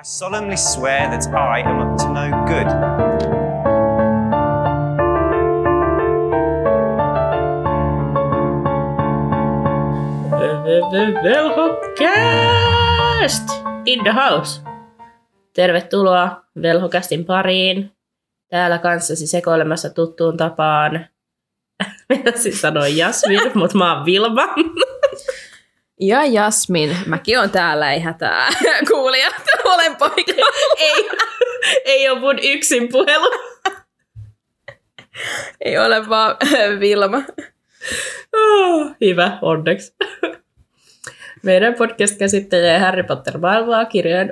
I solemnly swear that I am up to no good. Velhocast in the house. Tervetuloa Velhocastin pariin. Täällä kanssasi sekoilemassa tuttuun tapaan. Mitä siis sanoi Jasmin, mutta mä oon Vilma. Ja Jasmin, mäkin on täällä, ei hätää. Kuulijat, olen paikalla. ei, ei ole mun yksin puhelu. Ei ole vaan Vilma. Oh, hyvä, onneksi. Meidän podcast käsittelee Harry Potter-maailmaa kirjojen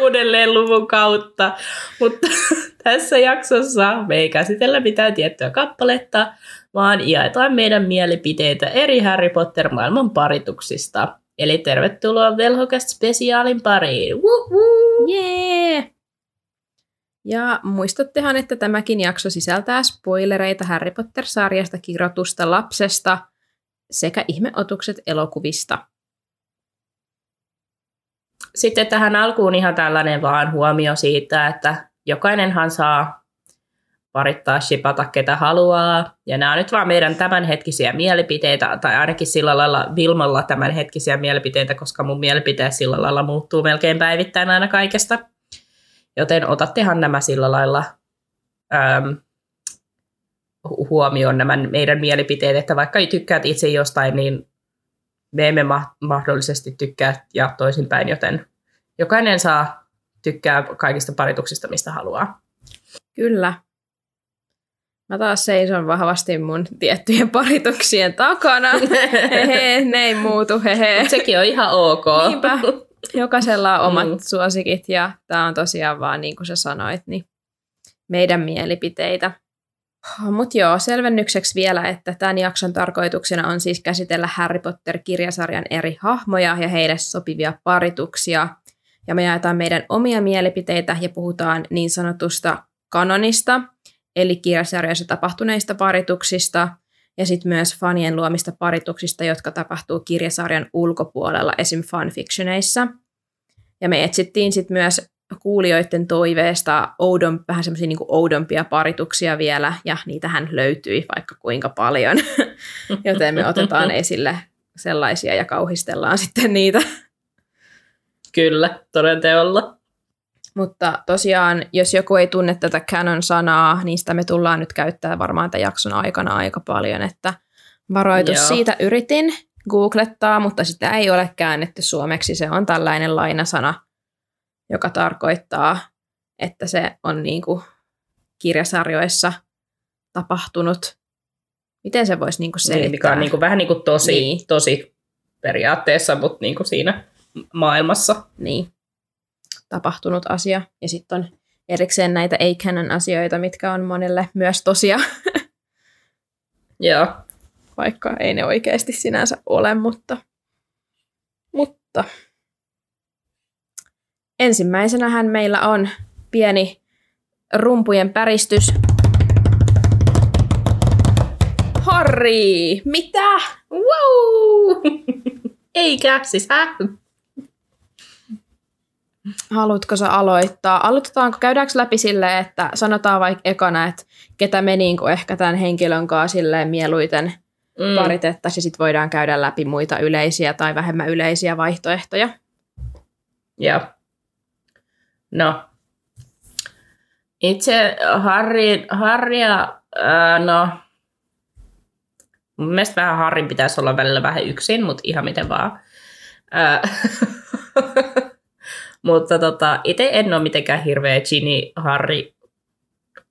uudelleenluvun, uudelleenluvun kautta, mutta tässä jaksossa me ei käsitellä mitään tiettyä kappaletta, vaan jaetaan meidän mielipiteitä eri Harry Potter-maailman parituksista. Eli tervetuloa Velhokast spesiaalin pariin. Woohoo! Jee! Ja muistattehan, että tämäkin jakso sisältää spoilereita Harry Potter-sarjasta kirjoitusta lapsesta sekä ihmeotukset elokuvista. Sitten tähän alkuun ihan tällainen vaan huomio siitä, että jokainenhan saa parittaa, shipata ketä haluaa. Ja nämä on nyt vaan meidän tämänhetkisiä mielipiteitä, tai ainakin sillä lailla Vilmalla tämänhetkisiä mielipiteitä, koska mun mielipiteet sillä lailla muuttuu melkein päivittäin aina kaikesta. Joten otattehan nämä sillä lailla äm, huomioon nämä meidän mielipiteet, että vaikka tykkäät itse jostain, niin me emme ma- mahdollisesti tykkää ja toisinpäin, joten jokainen saa tykkää kaikista parituksista, mistä haluaa. Kyllä. Mä taas seison vahvasti mun tiettyjen parituksien takana. Hehe, ne ei muutu, hehe. Mut sekin on ihan ok. Niinpä. Jokaisella on omat Mm. suosikit ja tämä on tosiaan vaan niin kuin sä sanoit, niin meidän mielipiteitä. Mutta joo, selvennykseksi vielä, että tämän jakson tarkoituksena on siis käsitellä Harry Potter-kirjasarjan eri hahmoja ja heille sopivia parituksia. Ja me jaetaan meidän omia mielipiteitä ja puhutaan niin sanotusta kanonista, eli kirjasarjoissa tapahtuneista parituksista, ja sitten myös fanien luomista parituksista, jotka tapahtuu kirjasarjan ulkopuolella, esim. fanfictioneissa. Ja me etsittiin sitten myös kuulijoiden toiveesta oudon, vähän semmoisia niin oudompia parituksia vielä, ja niitähän löytyi vaikka kuinka paljon, joten me otetaan esille sellaisia ja kauhistellaan sitten niitä. Kyllä, toden teolla. Mutta tosiaan, jos joku ei tunne tätä canon-sanaa, niin sitä me tullaan nyt käyttää varmaan tämän jakson aikana aika paljon, että varoitus Joo. siitä yritin googlettaa, mutta sitä ei ole käännetty suomeksi. Se on tällainen lainasana, joka tarkoittaa, että se on niin kuin kirjasarjoissa tapahtunut. Miten se voisi niin kuin selittää? Niin, mikä on niin kuin, vähän niin kuin tosi, Niin. tosi periaatteessa, mutta niin kuin siinä maailmassa. niin, tapahtunut asia. Ja sitten on erikseen näitä ei-canon asioita, mitkä on monelle myös tosia, Joo. vaikka ei ne oikeasti sinänsä ole, mutta, mutta ensimmäisenähän meillä on pieni rumpujen päristys. Harri! Mitä? Wow! Eikä, siis äh. Haluatko sä aloittaa? Aloitetaanko, käydäänkö läpi silleen, että sanotaan vaikka ekana, että ketä me niinku ehkä tämän henkilön kanssa silleen mieluiten Mm. paritettaisiin, ja sitten voidaan käydä läpi muita yleisiä tai vähemmän yleisiä vaihtoehtoja. Joo. No. Itse Harri, Harria, ää, no, mun mielestä vähän Harrin pitäisi olla välillä vähän yksin, mutta ihan miten vaan. Ää, mutta tota, itse en ole mitenkään hirveä Ginny Harri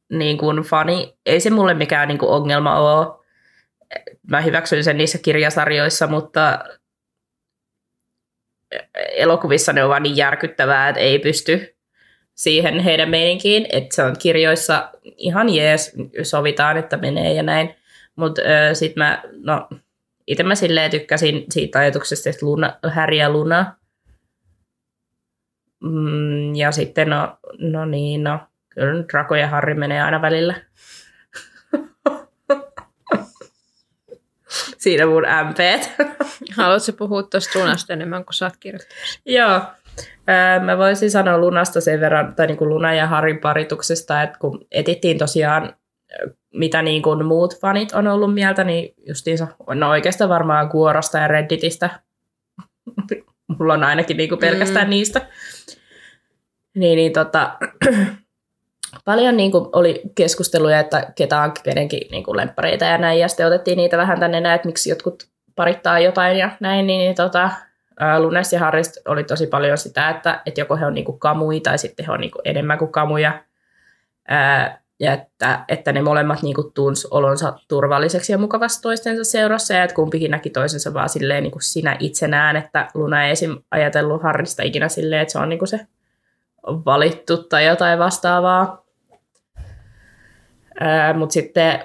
niin kuin fani. Ei se mulle mikään niin kuin ongelma ole. Mä hyväksyn sen niissä kirjasarjoissa, mutta elokuvissa ne on vaan niin järkyttävää, että ei pysty siihen heidän meininkiin, että se on kirjoissa ihan jees, sovitaan, että menee ja näin. Mutta sitten mä, no, itse mä silleen tykkäsin siitä ajatuksesta, että Luna, Harry ja Luna. Mm, ja sitten, no, no niin, no, kyllä nyt Draco ja Harry menee aina välillä. Siinä mun MPt. Haluatko puhua tuosta runasta enemmän kuin sä oot kirjoittanut? Joo. Mä voisin sanoa Lunasta sen verran, tai niin kuin Luna ja Harin parituksesta, että kun etittiin tosiaan, mitä niin kuin muut fanit on ollut mieltä, niin justiinsa, no oikeastaan varmaan Kuorosta ja Redditistä. Mulla on ainakin niin kuin pelkästään mm. niistä. Niin, niin tota, paljon niin kuin oli keskusteluja, että ketä on kenenkin niin kuin lemppareita ja näin, ja sitten otettiin niitä vähän tänne näin, että miksi jotkut parittaa jotain ja näin, niin, niin tota, Lunes ja Harrist oli tosi paljon sitä, että, että joko he on niinku kamui tai sitten he on niinku enemmän kuin kamuja. Ja että, että ne molemmat niinku tunsi olonsa turvalliseksi ja mukavasti toistensa seurassa ja että kumpikin näki toisensa vaan silleen niinku sinä itsenään, että Luna ei esim. ajatellut Harrista ikinä silleen, että se on niinku se valittu tai jotain vastaavaa. Mutta sitten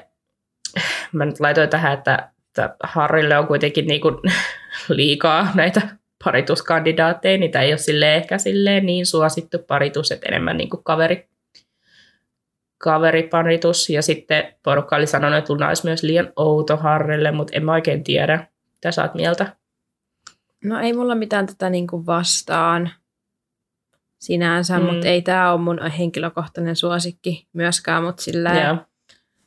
mä nyt laitoin tähän, että, että Harrille on kuitenkin niinku liikaa näitä parituskandidaatteja, niitä ei ole silleen ehkä silleen niin suosittu paritus, että enemmän niin kuin kaveri, kaveriparitus. Ja sitten porukka oli sanonut, että Luna olisi myös liian outo Harrelle, mutta en mä oikein tiedä. Mitä sä oot mieltä? No ei mulla mitään tätä niin kuin vastaan sinänsä, mm. mutta ei tämä ole mun henkilökohtainen suosikki myöskään, mutta sillä yeah.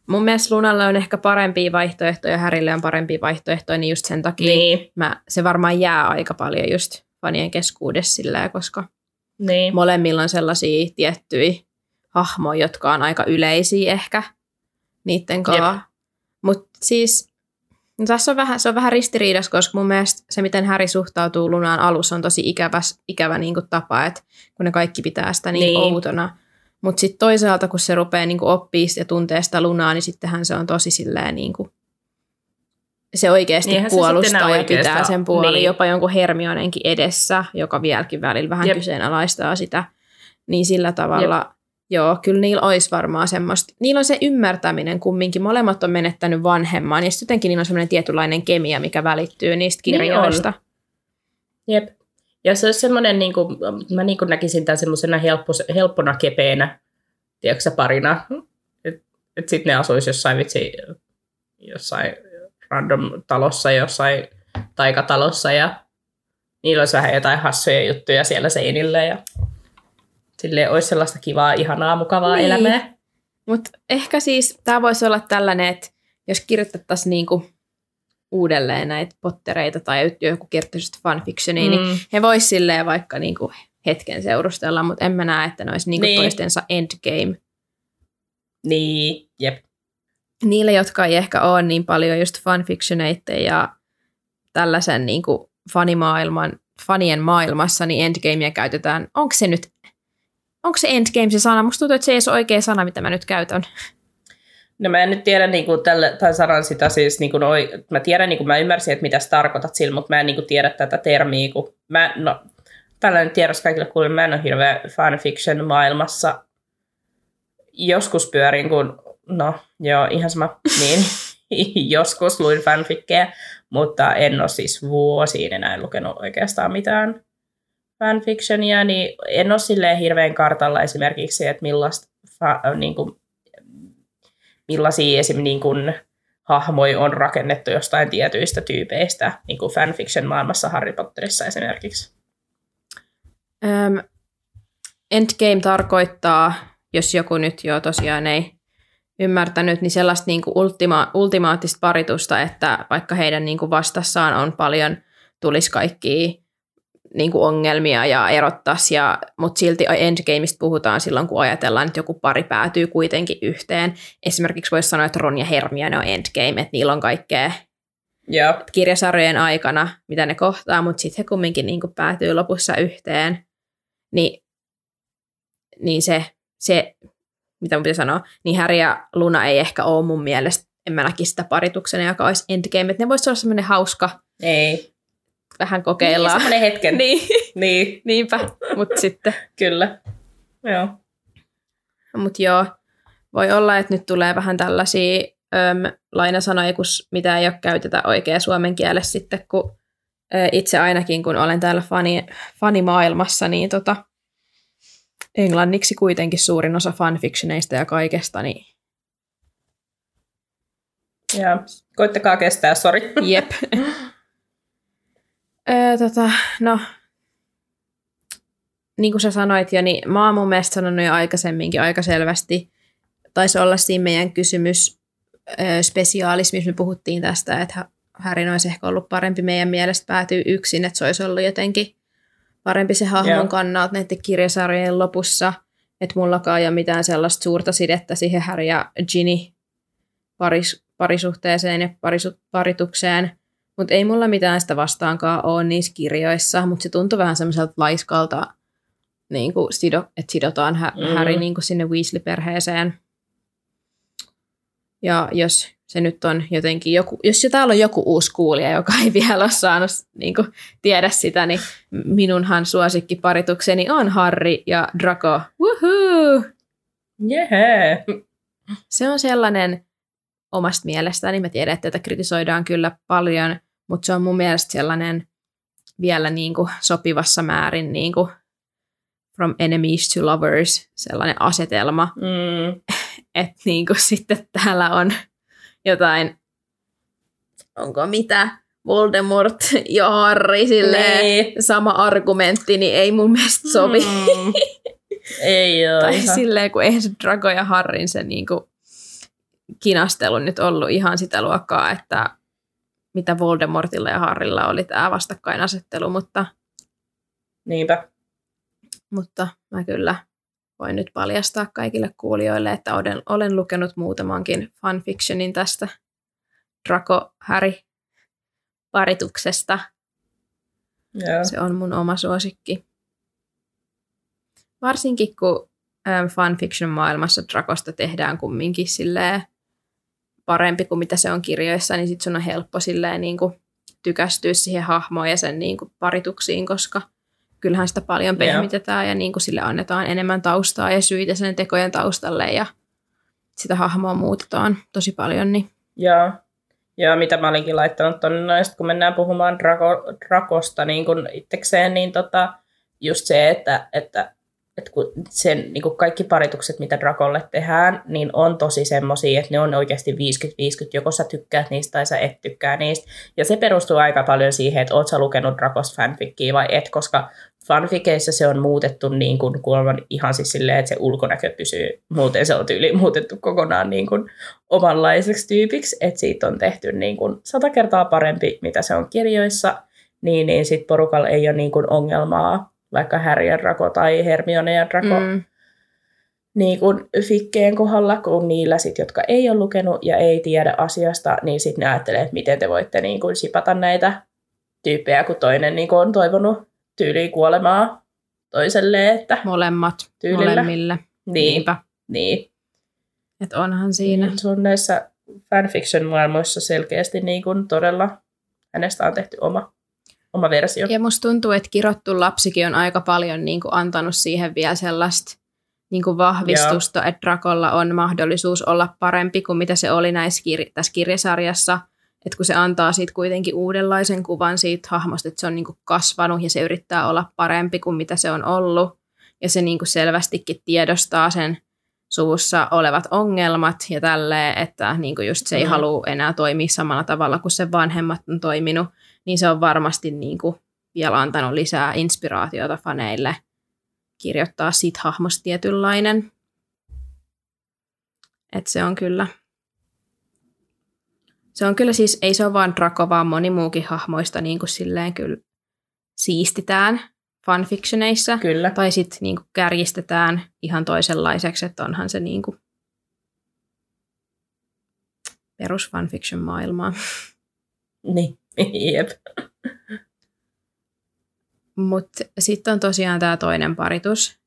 Mun mielestä Lunalle on ehkä parempia vaihtoehtoja, Härille on parempia vaihtoehtoja, niin just sen takia niin. mä, se varmaan jää aika paljon just fanien keskuudessa sillä, koska niin. molemmilla on sellaisia tiettyjä hahmoja, jotka on aika yleisiä ehkä niiden kanssa. Mutta siis no tässä on vähän, se on vähän ristiriidas, koska mun mielestä se, miten Häri suhtautuu Lunaan alussa, on tosi ikävä, ikävä niin kuin tapa, että kun ne kaikki pitää sitä niin, niin. outona. Mutta sitten toisaalta, kun se rupeaa niinku oppii ja tuntee sitä lunaa, niin sittenhän se on tosi silleen niinku, se oikeasti Niinhän puolustaa se ja pitää sen puolin niin. jopa jonkun Hermionenkin edessä, joka vieläkin välillä vähän Jep. kyseenalaistaa sitä. Niin sillä tavalla, Jep. joo, kyllä niillä olisi varmaan semmoista, niillä on se ymmärtäminen kumminkin, molemmat on menettänyt vanhemman, ja sitten jotenkin niillä on semmoinen tietynlainen kemia, mikä välittyy niistä niin kirjoista. Niin Jep. Ja se on semmoinen, niin kuin, mä niin kuin näkisin tämän semmoisena helppo, helppona kepeänä, tiedätkö parina. Että et sitten ne asuisi jossain vitsi, jossain random talossa, jossain taikatalossa ja niillä olisi vähän jotain hassuja juttuja siellä seinille ja sille olisi sellaista kivaa, ihanaa, mukavaa niin. elämää. Mutta ehkä siis tämä voisi olla tällainen, että jos kirjoitettaisiin niinku uudelleen näitä pottereita tai joku kirjoittaisi fanfictionia, niin mm. niin he vois silleen vaikka niinku hetken seurustella, mutta en mä näe, että ne olisi niinku niin. toistensa endgame. Niin, jep. Niille, jotka ei ehkä ole niin paljon just fanfictioneita ja tällaisen niinku fanimaailman, fanien maailmassa, niin endgamea käytetään. Onko se nyt, onko se endgame se sana? Musta tuntuu, että se ei ole oikea sana, mitä mä nyt käytän. No mä en nyt tiedä niin kuin tälle, tai sanon sitä siis, niin kuin, oi, mä tiedän, niin kuin, mä ymmärsin, että mitä sä tarkoitat sillä, mutta mä en niin kuin, tiedä tätä termiä, kun mä, no, tällainen tiedos kaikille kuulin, mä en ole hirveä fanfiction maailmassa. Joskus pyörin, kun, no joo, ihan sama, niin joskus luin fanfikkejä, mutta en ole siis vuosiin enää lukenut oikeastaan mitään fanfictionia, niin en ole silleen hirveän kartalla esimerkiksi, että millaista fa, niin kuin, millaisia esim. Niin kuin hahmoja on rakennettu jostain tietyistä tyypeistä, niin kuin fanfiction maailmassa Harry Potterissa esimerkiksi. Um, endgame tarkoittaa, jos joku nyt jo tosiaan ei ymmärtänyt, niin sellaista niin kuin ultima- ultimaattista paritusta, että vaikka heidän niin kuin vastassaan on paljon, tulisi kaikki niin kuin ongelmia ja erottaisi, ja, mutta silti endgameista puhutaan silloin, kun ajatellaan, että joku pari päätyy kuitenkin yhteen. Esimerkiksi voisi sanoa, että Ron ja Hermione on endgame, että niillä on kaikkea yep. kirjasarjojen aikana, mitä ne kohtaa, mutta sitten he kumminkin niin kuin päätyy lopussa yhteen. Ni, niin se, se, mitä mun pitäisi sanoa, niin Harry ja Luna ei ehkä ole mun mielestä, en mä näkisi sitä parituksena, joka olisi endgame, että ne voisi olla semmoinen hauska, ei vähän kokeillaan. Niin, semmoinen hetken. niin. niin. Niinpä, mutta sitten. Kyllä, joo. Mutta joo, voi olla, että nyt tulee vähän tällaisia öm, lainasanoja, mitä ei ole käytetä oikein suomen kielessä sitten, kun ö, itse ainakin, kun olen täällä fani, fanimaailmassa, niin tota, englanniksi kuitenkin suurin osa fanfictioneista ja kaikesta, niin ja koittakaa kestää, sori. Jep. Öö, tota, no, niin kuin sä sanoit jo, niin mä oon mun mielestä sanonut jo aikaisemminkin aika selvästi, taisi olla siinä meidän kysymys ö, spesiaalis, missä me puhuttiin tästä, että Härin olisi ehkä ollut parempi meidän mielestä päätyy yksin, että se olisi ollut jotenkin parempi se hahmon Joo. kannalta näiden kirjasarjojen lopussa, että mullakaan ei ole mitään sellaista suurta sidettä siihen Harry ja Ginny paris, parisuhteeseen ja parisu, paritukseen, mutta ei mulla mitään sitä vastaankaan ole niissä kirjoissa, mutta se tuntui vähän semmoiselta laiskalta, niin kuin sido, että sidotaan hä- Mm. Harry niin kuin sinne Weasley-perheeseen. Ja jos se nyt on jotenkin joku, jos jo täällä on joku uusi kuulija, joka ei vielä ole saanut niin kuin, tiedä sitä, niin minunhan suosikkiparitukseni on Harry ja Draco. Woohoo! Jehe. Se on sellainen omasta mielestäni, mä tiedän, että tätä kritisoidaan kyllä paljon, mutta se on mun mielestä sellainen vielä niin kuin sopivassa määrin niin kuin from enemies to lovers, sellainen asetelma, Mm. että niin kuin sitten täällä on jotain, onko mitä, Voldemort ja Harry, silleen, Niin. sama argumentti, niin ei mun mielestä sovi. Mm. Ei ole Tai ihan. silleen, kun eihän se Drago ja Harrin se niinku kinastelu nyt ollut ihan sitä luokkaa, että mitä Voldemortilla ja Harrilla oli tämä vastakkainasettelu, mutta, Niinpä. mutta mä kyllä voin nyt paljastaa kaikille kuulijoille, että olen, olen lukenut muutamankin fanfictionin tästä Draco Harry parituksesta. Joo. Se on mun oma suosikki. Varsinkin kun ähm, fanfiction-maailmassa Drakosta tehdään kumminkin silleen parempi kuin mitä se on kirjoissa, niin sit sun on helppo silleen niin kuin tykästyä siihen hahmoon ja sen niin kuin parituksiin, koska kyllähän sitä paljon pehmitetään ja niin kuin sille annetaan enemmän taustaa ja syitä sen tekojen taustalle ja sitä hahmoa muutetaan tosi paljon. Niin Joo. Joo, mitä mä olinkin laittanut tonne noista, kun mennään puhumaan Drago, Drakosta niin kun itsekseen, niin tota, just se, että, että, että kun sen, niin kun kaikki paritukset, mitä Drakolle tehdään, niin on tosi semmosia, että ne on oikeasti 50-50, joko sä tykkäät niistä tai sä et tykkää niistä. Ja se perustuu aika paljon siihen, että oot sä lukenut Drakos fanfickia vai et, koska fanfikeissa se on muutettu niin kuin kuulemma ihan siis silleen, että se ulkonäkö pysyy, muuten se on tyyli muutettu kokonaan niin kuin omanlaiseksi tyypiksi, että siitä on tehty niin kuin sata kertaa parempi, mitä se on kirjoissa, niin, niin sitten porukalla ei ole niin kuin ongelmaa, vaikka Harry ja Draco tai Hermione ja Draco mm. niin kuin fikkeen kohdalla, kun niillä sit, jotka ei ole lukenut ja ei tiedä asiasta, niin sitten ne ajattelee, että miten te voitte niin kuin sipata näitä tyyppejä, kun toinen niin kuin on toivonut tyyliin kuolemaa toiselle, että molemmat Tyylillä. molemmille. niin, Niinpä. niin. Että onhan siinä. Se on näissä fanfiction-maailmoissa selkeästi niin kuin todella, hänestä on tehty oma, oma versio. Ja musta tuntuu, että kirottu lapsikin on aika paljon niin kuin antanut siihen vielä sellaista niin kuin vahvistusta, Joo. että Drakolla on mahdollisuus olla parempi kuin mitä se oli näissä kir- tässä kirjasarjassa. Että kun se antaa siitä kuitenkin uudenlaisen kuvan siitä hahmosta, että se on niin kuin kasvanut ja se yrittää olla parempi kuin mitä se on ollut. Ja se niin kuin selvästikin tiedostaa sen suvussa olevat ongelmat ja tälleen, että niin kuin just se ei Mm. halua enää toimia samalla tavalla kuin sen vanhemmat on toiminut niin se on varmasti niin kuin vielä antanut lisää inspiraatiota faneille kirjoittaa sit hahmosta tietynlainen. Et se on kyllä, se on kyllä siis, ei se ole vaan Draco, vaan moni muukin hahmoista niin kuin silleen kyllä siistitään fanfictioneissa. Kyllä. Tai sitten niin kuin kärjistetään ihan toisenlaiseksi, että onhan se niin kuin perus fanfiction maailmaa. Niin, jep. Mutta sitten on tosiaan tämä toinen paritus,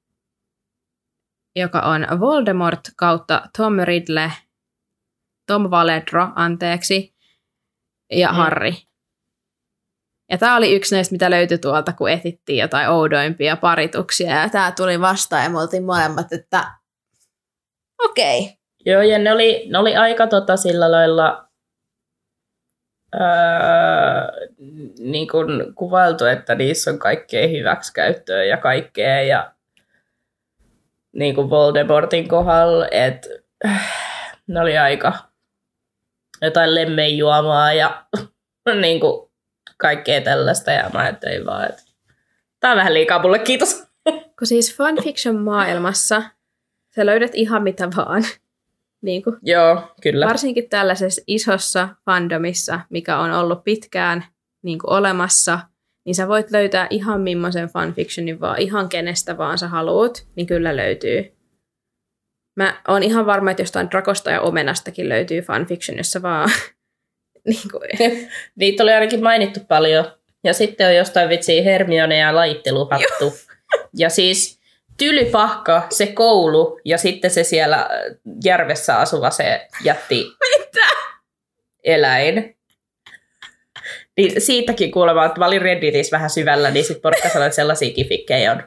joka on Voldemort kautta Tom Riddle, Tom Valedro, anteeksi, ja Mm. Harry. Ja tämä oli yksi näistä, mitä löytyi tuolta, kun etittiin jotain oudoimpia parituksia. Ja tämä tuli vastaan ja me oltiin molemmat, että okei. Okay. Joo, ja ne oli, ne oli aika tota sillä lailla öö, niin kuin kuvailtu, että niissä on kaikkea hyväksikäyttöä ja kaikkea, ja niin kuin Voldemortin kohdalla, että ne oli aika jotain lemmeijuomaa ja niin kuin kaikkea tällaista, ja mä ajattelin vaan, että tämä on vähän liikaa mulle, kiitos. Kun siis fanfiction-maailmassa sä löydät ihan mitä vaan. Niin kuin, Joo, kyllä. varsinkin tällaisessa isossa fandomissa, mikä on ollut pitkään niin kuin olemassa, niin sä voit löytää ihan millaisen fanfictionin vaan, ihan kenestä vaan sä haluut, niin kyllä löytyy. Mä oon ihan varma, että jostain Drakosta ja Omenastakin löytyy fanfiction, jossa vaan niin kuin, Niitä oli ainakin mainittu paljon. Ja sitten on jostain vitsiä Hermione ja laitteluhattu. ja siis tylypahka, se koulu ja sitten se siellä äh, järvessä asuva se jätti Mitä? eläin. Niin siitäkin kuulemma, että mä olin Redditissä vähän syvällä, niin sitten porukka sanoi, että sellaisia fikkejä on.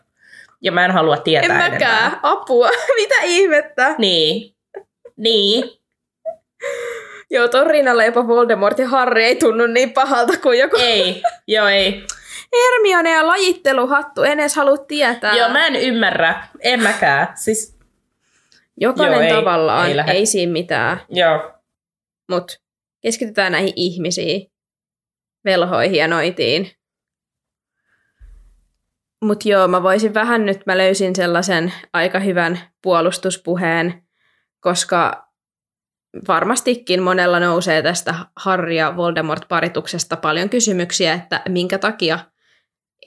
Ja mä en halua En tietää mäkään. enempää. Apua. Mitä ihmettä? Niin. Niin. Joo, ton rinnalla jopa Voldemort ja Harry ei tunnu niin pahalta kuin joku Ei. Joo, ei. Hermione ja lajitteluhattu. En edes halua tietää. Joo, mä en ymmärrä. En mäkään. Siis, Jokainen Joo, ei- tavallaan. ei Ei, lähde. ei siinä mitään. joo. Mutta keskitytään näihin ihmisiin, velhoihin ja noitiin. Mutta joo, mä voisin vähän nyt, mä löysin sellaisen aika hyvän puolustuspuheen, koska varmastikin monella nousee tästä Harry ja Voldemort-parituksesta paljon kysymyksiä, että minkä takia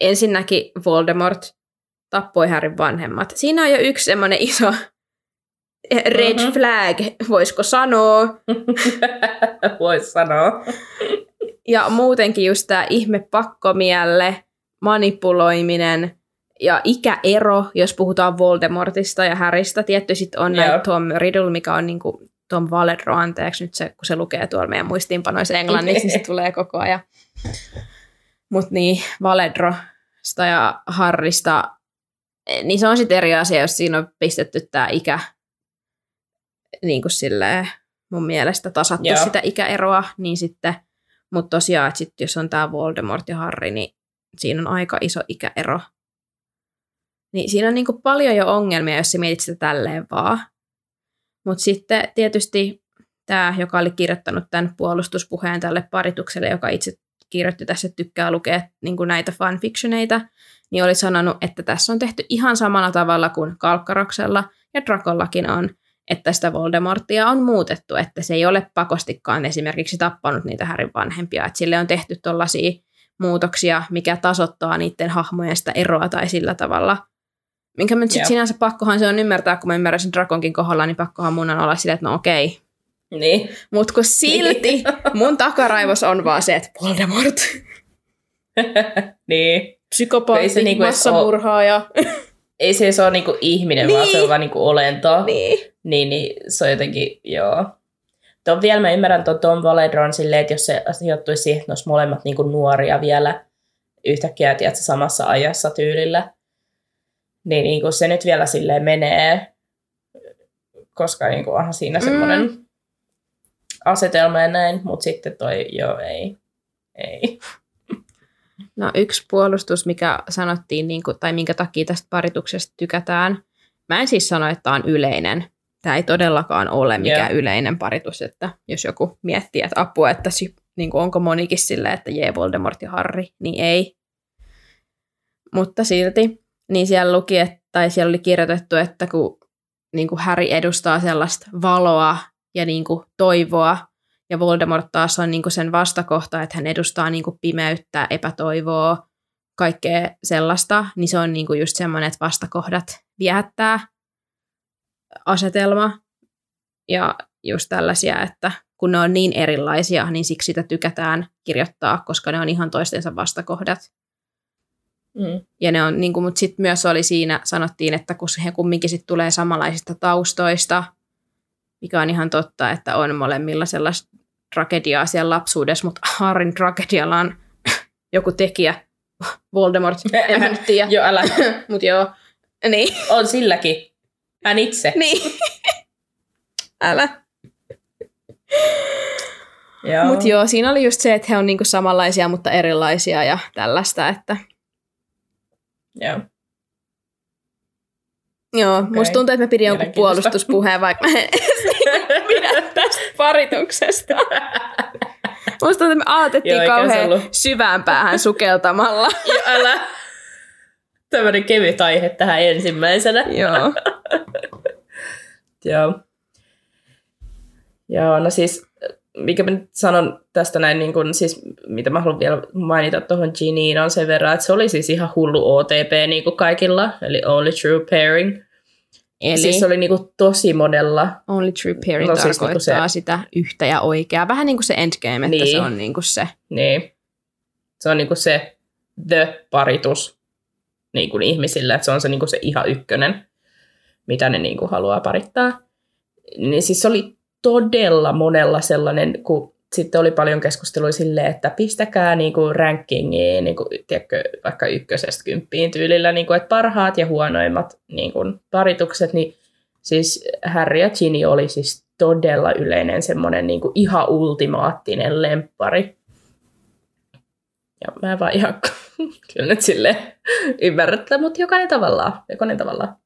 ensinnäkin Voldemort tappoi Harryn vanhemmat. Siinä on jo yksi semmoinen iso red Mhm. flag, voisiko sanoa. Voisi sanoa. Ja muutenkin just tämä ihme pakkomielle, manipuloiminen ja ikäero, jos puhutaan Voldemortista ja Harrystä. Tietty sitten on näitä Tom Riddle, mikä on niinku Tom Valedro, anteeksi nyt se, kun se lukee tuolla meidän muistiinpanoissa englanniksi, niin se tulee koko ajan. Mutta niin, Valedrosta ja Harrista, niin se on sitten eri asia, jos siinä on pistetty tämä ikä niin kuin silleen, mun mielestä tasattu Joo. sitä ikäeroa, niin sitten, mutta tosiaan, että sit jos on tämä Voldemort ja Harry, niin siinä on aika iso ikäero. Niin siinä on niin kuin paljon jo ongelmia, jos sä mietit sitä tälleen vaan. Mutta sitten tietysti tämä, joka oli kirjoittanut tämän puolustuspuheen tälle paritukselle, joka itse kirjoitti tässä, että tykkää lukea niin kuin näitä fanfictioneita, niin oli sanonut, että tässä on tehty ihan samalla tavalla kuin Kalkkaroksella ja Drakollakin on, että sitä Voldemortia on muutettu, että se ei ole pakostikaan esimerkiksi tappanut niitä Härin vanhempia, että sille on tehty tuollaisia muutoksia, mikä tasoittaa niiden hahmojen sitä eroa tai sillä tavalla. Minkä mä nyt sit Joo. sinänsä pakkohan se on ymmärtää, kun mä ymmärräsin Drakonkin kohdalla, niin pakkohan mun on olla silleen, että no okei. Niin. Mutta kun silti mun takaraivos on vaan se, että Voldemort, niin. psykopaatti, Ei se niinku massamurhaaja. Ei se, se ole niinku ihminen, niin. vaan se Niin. on vaan niinku olento. niin. Niin, niin se on jotenkin, joo. Tuon vielä mä ymmärrän tuon Tom Valedron silleen, että jos se sijoittuisi siihen, että ne olisi molemmat niinku nuoria vielä yhtäkkiä, tiedätkö, samassa ajassa tyylillä, niin niinku se nyt vielä silleen menee, koska niinku onhan siinä Mm. Asetelma ja näin, mutta sitten toi, joo, ei. Ei. No yksi puolustus, mikä sanottiin, niin kuin, tai minkä takia tästä parituksesta tykätään. Mä en siis sano, että tämä on yleinen. Tämä ei todellakaan ole mikään Joo. yleinen paritus, että jos joku miettii, että apua, että niin kuin, onko monikin silleen, että jee, Voldemort ja Harry, niin ei. Mutta silti, niin siellä luki, että, tai siellä oli kirjoitettu, että kun niin kuin Harry edustaa sellaista valoa ja niin kuin toivoa, ja Voldemort taas on niin kuin sen vastakohta, että hän edustaa niin kuin pimeyttä, epätoivoa, kaikkea sellaista, niin se on niin kuin just semmoinen, että vastakohdat viehättää asetelma. Ja just tällaisia, että kun ne on niin erilaisia, niin siksi sitä tykätään kirjoittaa, koska ne on ihan toistensa vastakohdat. Mm. Ja ne on, niin kuin, mutta sitten myös oli siinä, sanottiin, että kun he kumminkin sit tulee samanlaisista taustoista, mikä on ihan totta, että on molemmilla sellaista tragediaa siellä lapsuudessa, mutta Harrin tragedialla on joku tekijä, Voldemort, en mä nyt tiedä, Joo, älä. mutta joo, niin, On silläkin. Hän itse. niin. Älä. Joo. Mutta joo, siinä oli just se, että he on niinku samanlaisia, mutta erilaisia ja tällaista, että Joo. joo, Okei. musta tuntuu, että mä pidin jonkun puolustuspuheen, vaikka mä en pidä tästä parituksesta. Musta että me Joo, se kauhean ollut- syvään päähän sukeltamalla. Joo, älä. Tämmöinen kevyt aihe tähän ensimmäisenä. Joo. Joo. Joo, no siis, mikä mä nyt sanon tästä näin, niin kun, siis, mitä mä haluan vielä mainita tuohon Giniin on sen verran, että se oli siis ihan hullu OTP niin kuin kaikilla, eli Only True Pairing. Eli Siis se oli niin kuin tosi monella. only true pairing No siis tarkoittaa niinku se... sitä yhtä ja oikeaa. Vähän niin kuin se endgame, että Niin. se on niin kuin se. Niin. Se on niin kuin se the-paritus niin kuin ihmisille, että se on se, niin kuin se ihan ykkönen, mitä ne niin kuin haluaa parittaa. Niin siis se oli todella monella sellainen, kun sitten oli paljon keskustelua silleen, että pistäkää niin kuin rankingiin niin kuin, tiedätkö, vaikka ykkösestä kymppiin tyylillä, niin kuin, että parhaat ja huonoimmat niin kuin, paritukset, niin siis Harry ja Ginny oli siis todella yleinen semmoinen niin kuin ihan ultimaattinen lemppari. Ja mä vaan ihan kyllä nyt silleen ymmärrettä, mutta jokainen tavallaan. Jokainen tavallaan.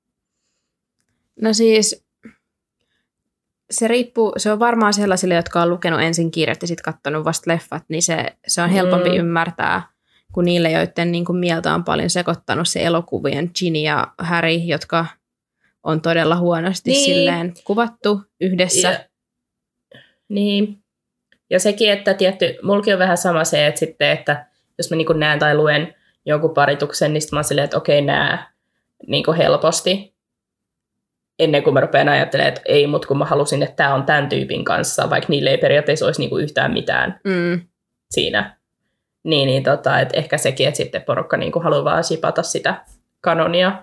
No siis se riippuu, se on varmaan sellaisille, jotka on lukenut ensin kirjat ja sitten katsonut vasta leffat, niin se, se on helpompi Mm. mm. ymmärtää kuin niille, joiden niin kuin mieltä on paljon sekoittanut se elokuvien Ginny ja Harry, jotka on todella huonosti niin. silleen kuvattu yhdessä. Ja, niin. Ja sekin, että tietty, mulki on vähän sama se, että sitten, että jos mä niin näen tai luen jonkun parituksen, niin sitten mä oon silleen, että okei, nää niin helposti. Ennen kuin mä rupean ajattelemaan, että ei, mutta kun mä halusin, että tämä on tämän tyypin kanssa, vaikka niille ei periaatteessa olisi niin yhtään mitään Mm. siinä. Niin, niin tota, että ehkä sekin, että sitten porukka niin haluaa vaan sipata sitä kanonia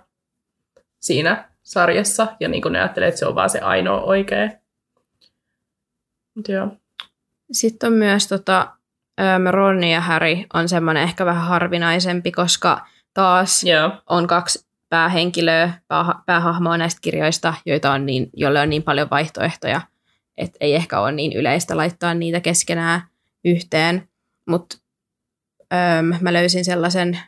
siinä sarjassa, ja niin ne ajattelee, että se on vaan se ainoa oikea. Mut joo. Sitten on myös tota, äm, Ron ja Harry on semmoinen ehkä vähän harvinaisempi, koska taas Joo. on kaksi päähenkilöä, pääha- päähahmoa näistä kirjoista, joita on niin, joille on niin paljon vaihtoehtoja, että ei ehkä ole niin yleistä laittaa niitä keskenään yhteen. Mutta mä löysin sellaisen,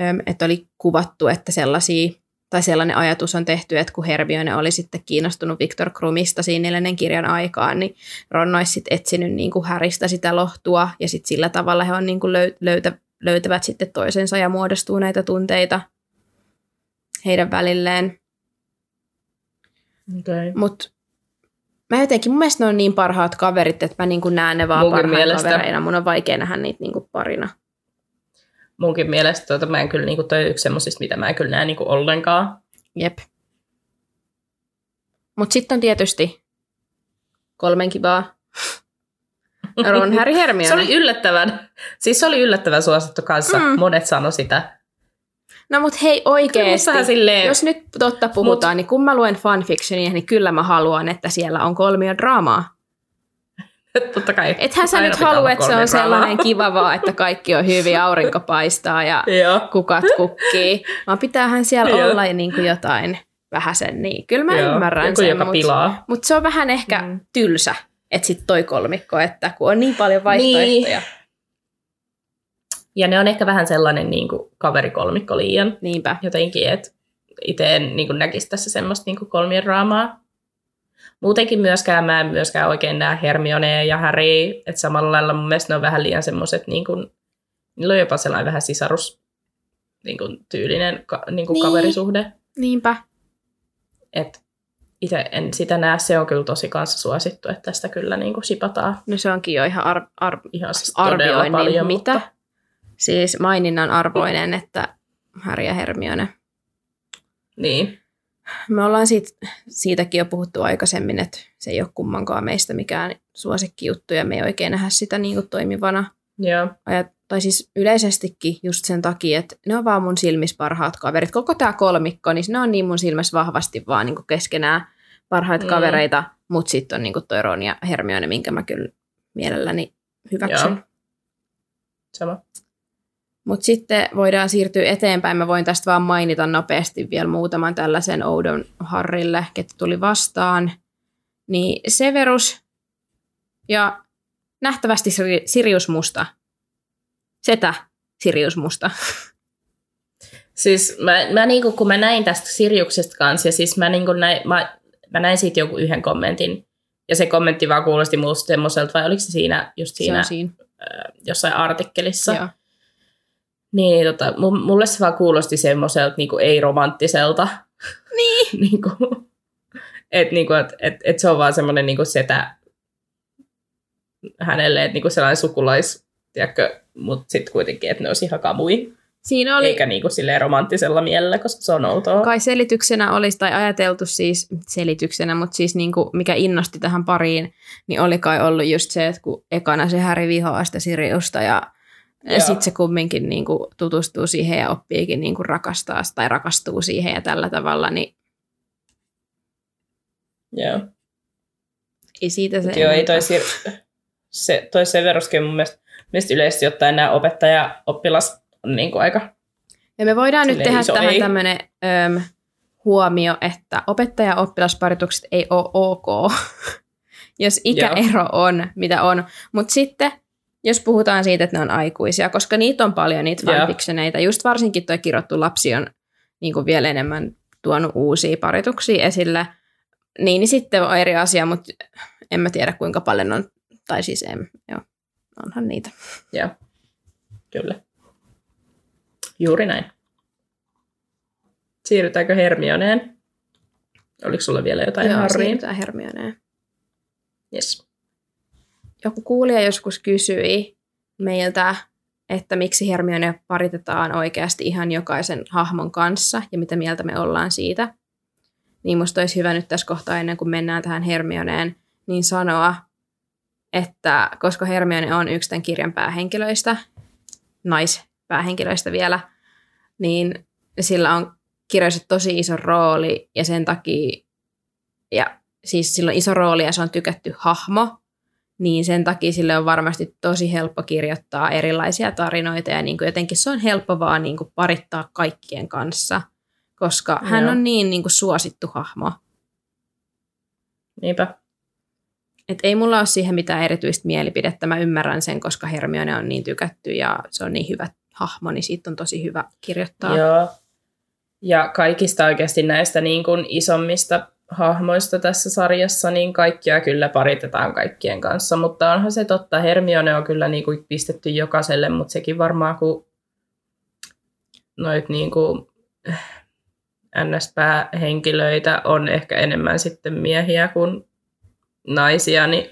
äm, että oli kuvattu, että sellaisia, tai sellainen ajatus on tehty, että kun Hermione oli sitten kiinnostunut Viktor Krumista siinä neljännen kirjan aikaan, niin Ron olisi sitten etsinyt niin kuin Häristä sitä lohtua, ja sitten sillä tavalla he on niin kuin löy- löytä, löytävät sitten toisensa ja muodostuu näitä tunteita heidän välilleen. Okay. Mutta mä jotenkin, mun mielestä ne on niin parhaat kaverit, että mä niin kuin näen ne vaan Munkin parhaina mielestä. kavereina. Mun on vaikea nähdä niitä niin kuin parina. Munkin mielestä tuota, mä en kyllä, niin kuin, toi yksi semmosista, mitä mä en kyllä näe niin kuin ollenkaan. Jep. Mutta sitten on tietysti kolmen kivaa. Ron, Harry, Hermione. Se oli yllättävän, siis se oli yllättävän suosittu kanssa. Mm. Monet sano sitä. No mut hei oikeesti, vähän silleen, jos nyt totta puhutaan, niin kun mä luen fanfictionia, niin kyllä mä haluan, että siellä on kolmio draamaa. totta kai. Ethän sä nyt halua, että se on sellainen kiva vaan, että kaikki on hyvin, aurinko paistaa ja kukat kukkii, vaan pitäähän siellä olla niin kuin jotain vähäsen. Niin kyllä mä Joo. ymmärrän Joku, sen, joka mutta pilaa. mut se on vähän ehkä Mm. mm. tylsä, että sit toi kolmikko, että kun on niin paljon vaihtoehtoja. Niin. Ja ne on ehkä vähän sellainen niin kuin kaverikolmikko liian Niinpä. jotenkin, että itse en niin kuin näkisi tässä semmoista niin kuin kolmien draamaa. Muutenkin myöskään mä en myöskään oikein näe Hermione ja Harry, että samalla lailla mun mielestä ne on vähän liian semmoiset, niin kuin, niillä on jopa sellainen vähän sisarus niin kuin tyylinen ka, niin kuin Niin. kaverisuhde. Niinpä. Et itse en sitä näe, se on kyllä tosi kanssa suosittu, että tästä kyllä niin kuin sipataan No se onkin jo ihan ar- ar- ihan siis todella arvioinnin paljon. mitä. Mutta, Siis maininnan arvoinen, että Harry ja Hermione. niin, Me ollaan siitä, siitäkin jo puhuttu aikaisemmin, että se ei ole kummankaan meistä mikään suosikkijuttu ja me ei oikein nähdä sitä niin kuin toimivana. joo. Ajat, tai siis yleisestikin just sen takia, että ne on vaan mun silmissä parhaat kaverit. Koko tämä kolmikko, niin ne on niin mun silmässä vahvasti vaan niin kuin keskenään parhaita Mm. mm. kavereita, mutta sitten on niin kuin toi Ron ja Hermione, minkä mä kyllä mielelläni hyväksyn. Joo. Sama. Mutta sitten voidaan siirtyä eteenpäin. Mä voin tästä vaan mainita nopeasti vielä muutaman tällaisen oudon Harrille, ketä tuli vastaan. Niin Severus ja nähtävästi Siri- Sirius Musta. Setä Sirius Musta. Siis mä, mä niinku, kun mä näin tästä Sirjuksesta kanssa, ja siis mä, niinku näin, mä, mä näin siitä joku yhden kommentin, ja se kommentti vaan kuulosti musta semmoiselta, vai oliko se siinä, just Se siinä on siinä. äh, jossain artikkelissa, Joo. Niin, tota, mu- mulle se vaan kuulosti semmoiselta niinku ei-romanttiselta. Niin. niinku, että niinku, et, et, et se on vaan semmoinen niinku setä hänelle, että niinku sellainen sukulais, tiedätkö, mutta sitten kuitenkin, että ne olisi ihan kamui. Siinä oli, Eikä niinku silleen romanttisella mielellä, koska se on outoa. kai selityksenä olisi, tai ajateltu siis selityksenä, mutta siis niin kuin, mikä innosti tähän pariin, niin oli kai ollut just se, että kun ekana se Häri vihoaa sitä Siriusta ja Joo. sitten se kumminkin niin kuin, tutustuu siihen ja oppiikin niin kuin, rakastaa tai rakastuu siihen ja tällä tavalla, niin Joo. ei siitä se Mut Joo, ei toi, sir- se, toi Severuskin mun mielestä, mielestä yleisesti ottaen nämä opettaja-oppilas on niinku aika... Ja me voidaan nyt tehdä iso tähän tämmöinen öm, huomio, että opettaja-oppilasparitukset ei ole ok, jos ikäero on, mitä on. Mutta sitten, jos puhutaan siitä, että ne on aikuisia, koska niitä on paljon, niitä Joo. fanfictioneita, just varsinkin tuo kirjoittu lapsi on niin kuin vielä enemmän tuonut uusia parituksia esille, niin, niin sitten on eri asia, mutta en mä tiedä kuinka paljon on, tai siis en, joo, onhan niitä. Joo, kyllä. Juuri näin. Siirrytäänkö Hermioneen? Oliko sulla vielä jotain Joo, Harriin? siirrytään Hermioneen. Yes. Joku kuulija joskus kysyi meiltä, että miksi Hermione paritetaan oikeasti ihan jokaisen hahmon kanssa ja mitä mieltä me ollaan siitä. Niin musta olisi hyvä nyt tässä kohtaa ennen kuin mennään tähän Hermioneen, niin sanoa, että koska Hermione on yksi tämän kirjan päähenkilöistä, naispäähenkilöistä vielä, niin sillä on kirjoissa tosi iso rooli ja sen takia, ja siis sillä on iso rooli ja se on tykätty hahmo, niin sen takia sille on varmasti tosi helppo kirjoittaa erilaisia tarinoita ja niin kuin jotenkin se on helppo vaan niin kuin parittaa kaikkien kanssa, koska hän Joo. on niin, niin kuin suosittu hahmo. Niinpä. Et ei mulla ole siihen mitään erityistä mielipidettä, mä ymmärrän sen, koska Hermione on niin tykätty ja se on niin hyvä hahmo, niin siitä on tosi hyvä kirjoittaa. Joo. Ja kaikista oikeasti näistä niin kuin isommista hahmoista tässä sarjassa, niin kaikkia kyllä paritetaan kaikkien kanssa, mutta onhan se totta, Hermione on kyllä niin kuin pistetty jokaiselle, mutta sekin varmaan kun noit niin kuin NS-päähenkilöitä on ehkä enemmän sitten miehiä kuin naisia, niin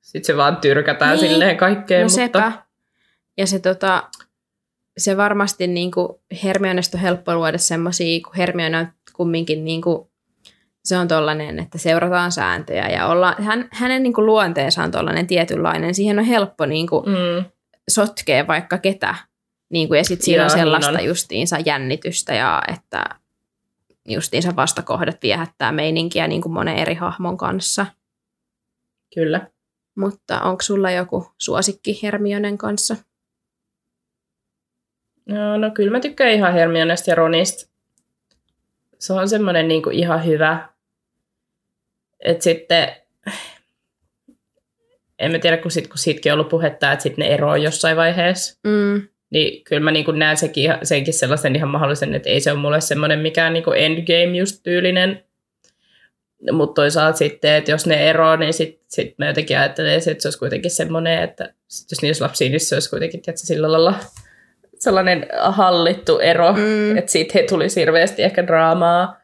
sitten se vaan tyrkätään Niin. silleen kaikkeen, No mutta sepä. Ja se, tota, se varmasti niin kuin Hermionesta on helppo luoda semmoisia, kun Hermione on kumminkin niin kuin, se on tollainen, että seurataan sääntöjä ja olla, hän, hänen niin kuin luonteensa on tollainen tietynlainen. Siihen on helppo niin kuin mm, sotkea vaikka ketä. Niin kuin, ja sitten siinä Joo, on niin sellaista on. justiinsa jännitystä ja että justiinsa vastakohdat viehättää meininkiä niin kuin monen eri hahmon kanssa. kyllä. Mutta onko sulla joku suosikki Hermionen kanssa? No, no kyllä mä tykkään ihan Hermionesta ja Ronista. Se on semmoinen niinku ihan hyvä. Et sitten, en mä tiedä, kun, sit, kun siitäkin on ollut puhetta, että sitten ne eroaa jossain vaiheessa. Mm. Niin kyllä mä niinku näen sekin, senkin sellaisen ihan mahdollisen, että ei se ole mulle semmoinen mikään niinku endgame just tyylinen. Mutta toisaalta sitten, että jos ne eroaa, niin sitten sit mä jotenkin ajattelen, että se olisi kuitenkin semmoinen, että sit jos niissä lapsia, niin se olisi kuitenkin tietysti, sillä lailla sellainen hallittu ero, mm. että siitä ei tulisi hirveästi ehkä draamaa.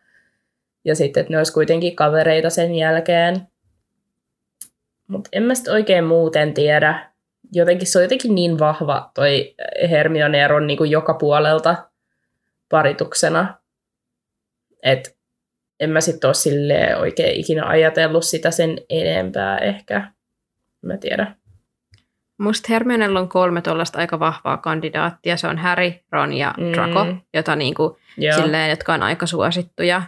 Ja sitten, että ne olisi kuitenkin kavereita sen jälkeen. Mutta en mä sitten oikein muuten tiedä. Jotenkin se on jotenkin niin vahva toi Hermione ja Ron niin kuin joka puolelta parituksena. Että en mä sitten ole silleen oikein ikinä ajatellut sitä sen enempää ehkä. Mä tiedä. Musta Hermionella on kolme tuollaista aika vahvaa kandidaattia. Se on Harry, Ron ja Mm. Draco, jota niinku, Joo. silleen, jotka on aika suosittuja.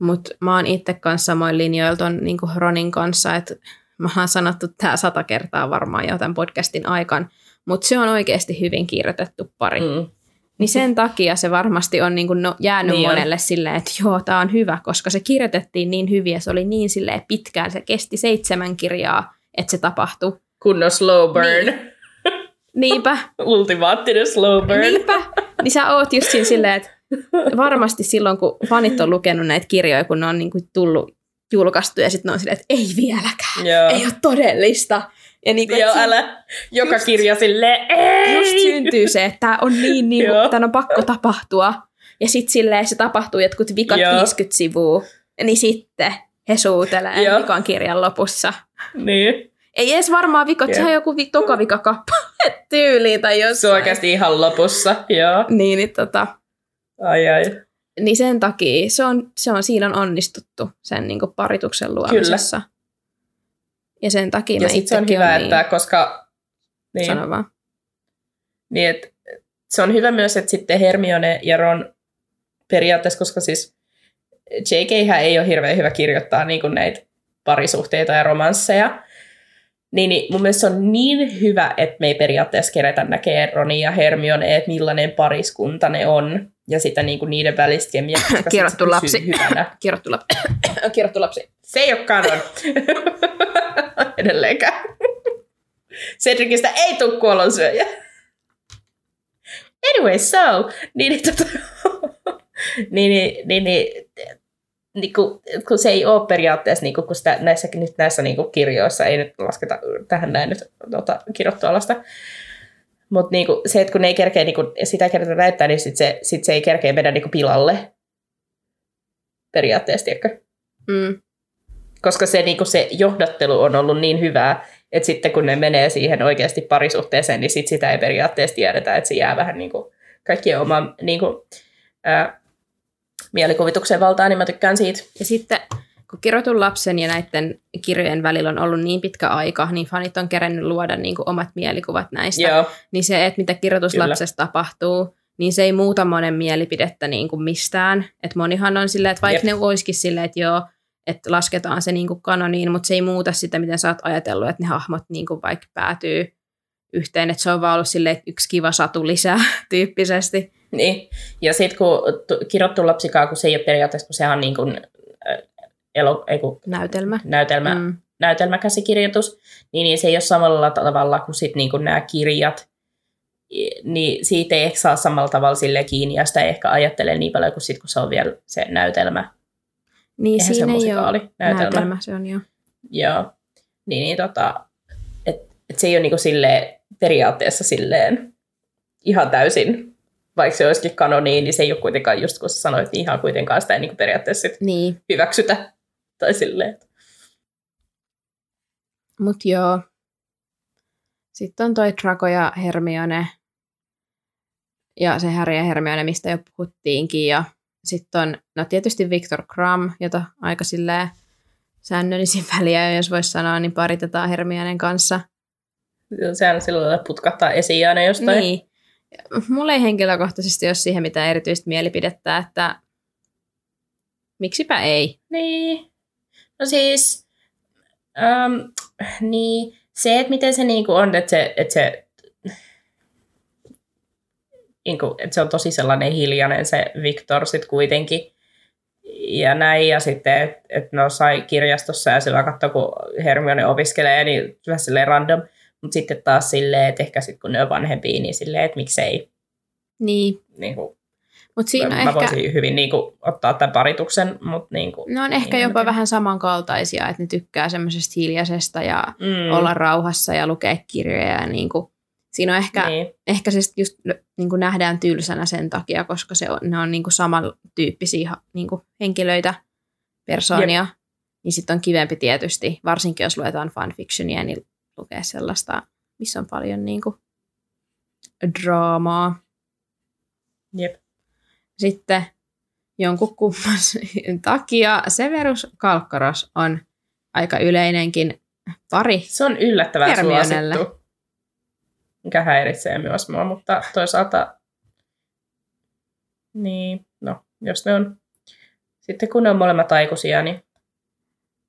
Mutta mä oon itse kanssa samoin linjoilla ton niinku Ronin kanssa, että mä oon sanottu tää sata kertaa varmaan jo tämän podcastin aikaan, mutta se on oikeasti hyvin kirjoitettu pari. Mm. Niin sen takia se varmasti on niinku no, jäänyt Niin niin on. monelle silleen, että joo, tämä on hyvä, koska se kirjoitettiin niin hyvin ja se oli niin silleen pitkään. Se kesti seitsemän kirjaa, että se tapahtui. Kunnon slow burn. Niin. Niinpä, Ultimaattinen slow burn. niinpä. Niin sä oot just siinä silleen, että varmasti silloin, kun fanit on lukenut näitä kirjoja, kun ne on niinku tullut julkaistu ja sitten ne on silleen, että ei vieläkään, Joo. ei ole todellista. Ja niin kuin, Joo, että älä. Joka Just- kirja silleen, ei! just syntyy se, että tämä on niin, niin kuin, tämän on pakko tapahtua. Ja sitten silleen se tapahtuu jotkut vikat Joo. 50 sivua, niin sitten he suutelee Joo. vikan kirjan lopussa. Niin. Ei edes varmaan vikat, sehän on joku vi- toka vika kappale tyyliin tai jossain. Se on oikeasti ihan lopussa, joo. Niin, niin, tota, Ai ai. niin sen takia se on, se on, siinä on onnistuttu sen niin parituksen luomisessa. Ja sen takia Ja mä sitten se on hyvä, on että koska... Niin, Niin, sano vaan. niin et, se on hyvä myös, että sitten Hermione ja Ron periaatteessa, koska siis JK ei ole hirveän hyvä kirjoittaa niin kuin näitä parisuhteita ja romansseja, niin, niin mun mielestä se on niin hyvä, että me ei periaatteessa kerätä näkee Ronin ja Hermione, että millainen pariskunta ne on, ja sitä niin kuin niiden välistä kemiaa, koska pysyy lapsi. hyvänä. Kirjoittu lapsi. Kirjoittu lapsi. Se ei ole kanon. Edelleenkään. Cedricistä ei tule kuolonsyöjä. Anyway, so, niin, niin, tota, niin, niin, niin, niin, niin kun, kun, se ei ole periaatteessa, niin kun sitä, näissä, nyt näissä niin kirjoissa, ei nyt lasketa tähän näin nyt tota, kirjoittualasta, mutta niin se, että kun ne ei kerkeä niin kun sitä kertaa näyttää, niin sit se, sit se ei kerkeä mennä niin pilalle periaatteessa, tiedätkö? Mm. koska se, niin se johdattelu on ollut niin hyvää, että sitten kun ne menee siihen oikeasti parisuhteeseen, niin sit sitä ei periaatteessa tiedetä, että se jää vähän niin kuin kaikkien oman niin kuin, ää, mielikuvituksen valtaan, niin mä tykkään siitä. Ja sitten kun kirjoitun lapsen ja näiden kirjojen välillä on ollut niin pitkä aika, niin fanit on kerennyt luoda niin kuin omat mielikuvat näistä. Joo, Niin se, että mitä kirjoituslapsessa tapahtuu, niin se ei muuta monen mielipidettä niin kuin mistään. Että monihan on silleen, että vaikka Jep. ne olisikin silleen, että joo, että lasketaan se niin kuin kanoniin, mutta se ei muuta sitä, miten sä oot ajatellut, että ne hahmot niin kuin vaikka päätyy yhteen. Että se on vaan ollut silleen, että yksi kiva satu lisää tyyppisesti. niin. Ja sitten kun tu- kirjoittu lapsikaan, kun se ei ole periaatteessa, kun sehän on niin kuin, elo, ei kun Näytelmä. näytelmä, mm. Näytelmäkäsikirjoitus, niin, niin se ei ole samalla tavalla kuin sit niin kuin nämä kirjat, niin siitä ei ehkä saa samalla tavalla sille kiinni, ja sitä ei ehkä ajattele niin paljon kuin sit, kun se on vielä se näytelmä. Niin Eihän se siinä ei musikaali, ole näytelmä. näytelmä, se on jo. Joo. Niin, niin tota, et, et se ei ole niinku silleen, periaatteessa silleen ihan täysin, vaikka se olisikin kanoniin, niin se ei ole kuitenkaan, just kun sä sanoit, niin ihan kuitenkaan sitä ei niinku periaatteessa sit Niin, hyväksytä. Tai silleen, mut joo. Sitten on toi Draco ja Hermione. Ja se Harry ja Hermione, mistä jo puhuttiinkin. Ja sitten on, no tietysti Victor Crumb, jota aika silleen säännöllisin väliä, jos voisi sanoa, niin paritetaan Hermionen kanssa. sehän sillä lailla putkahtaa esiin aina jostain. Niin. Mulla ei henkilökohtaisesti ole siihen mitään erityistä mielipidettä, että miksipä ei. Niin. No siis, um, niin, se, että miten se niinku on, että se, että se, niinku, että se on tosi sellainen hiljainen se Victor sitten kuitenkin. Ja näin, ja sitten, että et no sai kirjastossa ja sillä katsoo, kun Hermione opiskelee, niin vähän silleen random. Mutta sitten taas silleen, että ehkä sitten kun ne on vanhempia, niin silleen, että miksei. Niin, Niin mutta siinä mä, ehkä... voisin hyvin niin kuin, ottaa tämän parituksen, mutta niin kuin, Ne on ehkä Niin, jopa vähän samankaltaisia, että ne tykkää semmoisesta hiljaisesta ja mm, olla rauhassa ja lukea kirjoja. Ja niin kuin, siinä on ehkä, niin. ehkä se just niin kuin nähdään tylsänä sen takia, koska se on, ne on niin kuin samantyyppisiä niin kuin henkilöitä, persoonia. Niin sitten on kivempi tietysti, varsinkin jos luetaan fanfictionia, niin lukea sellaista, missä on paljon niin kuin draamaa. Jep. Sitten jonkun kumman takia Severus Kalkkaros on aika yleinenkin pari. Se on yllättävän Hermionelle. suosittu. Mikä häiritsee myös mua, mutta toisaalta niin, no, jos ne on sitten kun ne on molemmat aikuisia, niin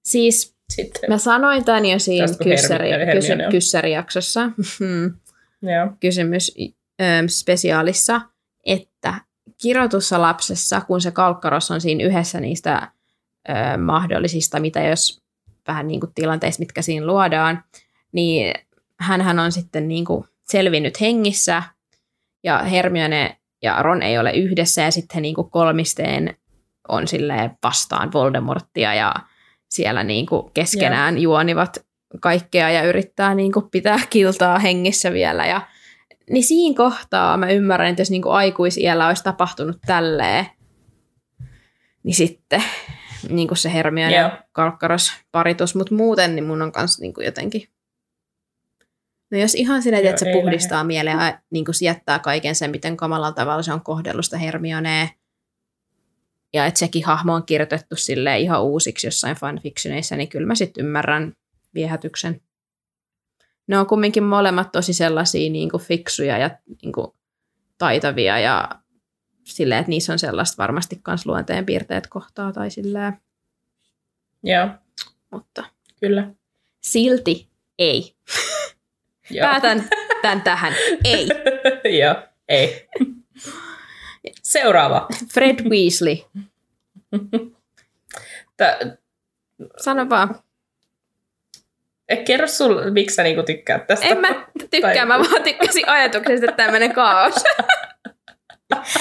Siis sitten, mä sanoin tämän jo siinä kyssäri, kysy, kyssärijaksossa, joo. kysymys ö, spesiaalissa, että kirjoitussa lapsessa, kun se kalkkaros on siinä yhdessä niistä ö, mahdollisista, mitä jos vähän niin kuin tilanteista, mitkä siinä luodaan, niin hän on sitten niin kuin selvinnyt hengissä ja Hermione ja Ron ei ole yhdessä ja sitten he niin kuin kolmisteen on vastaan Voldemorttia ja siellä niin kuin keskenään juonivat kaikkea ja yrittää niin kuin pitää kiltaa hengissä vielä. Ja, niin siinä kohtaa mä ymmärrän, että jos niin kuin aikuisiellä olisi tapahtunut tälleen, niin sitten niin kuin se Hermione Joo. ja Kalkkaros paritus, mutta muuten niin mun on kanssa niin kuin jotenkin No jos ihan silleen, Joo, että se puhdistaa mieleen ja niin kuin jättää kaiken sen, miten kamalalla tavalla se on kohdellut sitä Hermionea, ja että sekin hahmo on kirjoitettu sille ihan uusiksi jossain fanfictioneissa, niin kyllä mä sitten ymmärrän viehätyksen. Ne on kumminkin molemmat tosi sellaisia niin kuin fiksuja ja niin kuin taitavia ja silleen, että niissä on sellaista varmasti kans luonteen piirteet kohtaa tai silleen, Joo, mutta kyllä. silti ei. Joo. Päätän tämän tähän. Ei. Joo, ei. Seuraava. Fred Weasley. Tää, Sano vaan. Eh, kerro sul, miksi sä niinku tykkäät tästä. En mä tykkää, Tai- mä vaan tykkäsin ajatuksesta, että tämmöinen kaos.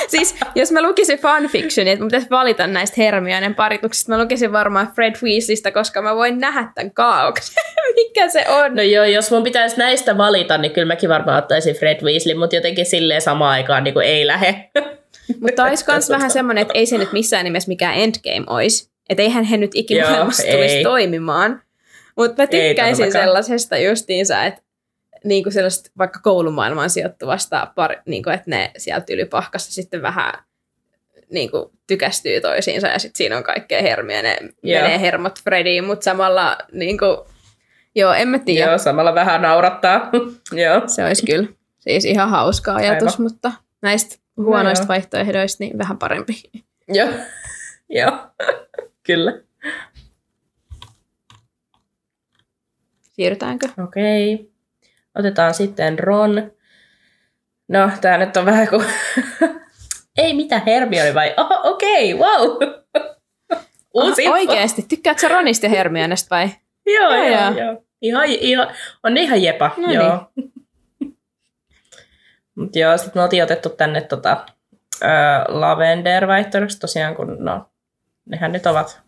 siis jos mä lukisin fanfictionia, että mun pitäisi valita näistä Hermionen parituksista, mä lukisin varmaan Fred Weasleystä, koska mä voin nähdä tämän kaauksen. Mikä se on? No joo, jos mun pitäisi näistä valita, niin kyllä mäkin varmaan ottaisin Fred Weasley, mutta jotenkin silleen samaan aikaan niin kuin ei lähe. Mutta olisi myös vähän semmoinen, että ei se nyt missään nimessä mikään endgame olisi. Että eihän he nyt ikinä tulisi toimimaan. Mutta mä tykkäisin sellaisesta justiinsa, että niin kuin sellaista vaikka koulumaailmaan sijoittuvasta, par, niin kuin, että ne sieltä ylipahkassa sitten vähän niin kuin, tykästyy toisiinsa ja sitten siinä on kaikkea hermiä, ne Joo. menee hermot Frediin, mutta samalla niin kuin, joo, en mä tiedä. Joo, samalla vähän naurattaa. joo. Se olisi kyllä siis ihan hauska ajatus, Aivan. mutta näistä huonoista joo. vaihtoehdoista niin vähän parempi. Joo. Joo. kyllä. Siirrytäänkö? Okei. Otetaan sitten Ron. No, tää nyt on vähän kuin... Ei mitä Hermione vai? Oho, okei, wow. Uusi Ah, info. Oikeesti, tykkäätkö sä Ronista ja Hermionesta vai? Joo, Joo, joo, joo. Ihan, ihan, on ihan jepa, No joo. Mut joo, sit me oltiin otettu tänne tota, ö, Lavender-vaihtoehdoksi tosiaan, kun no, nehän nyt ovat.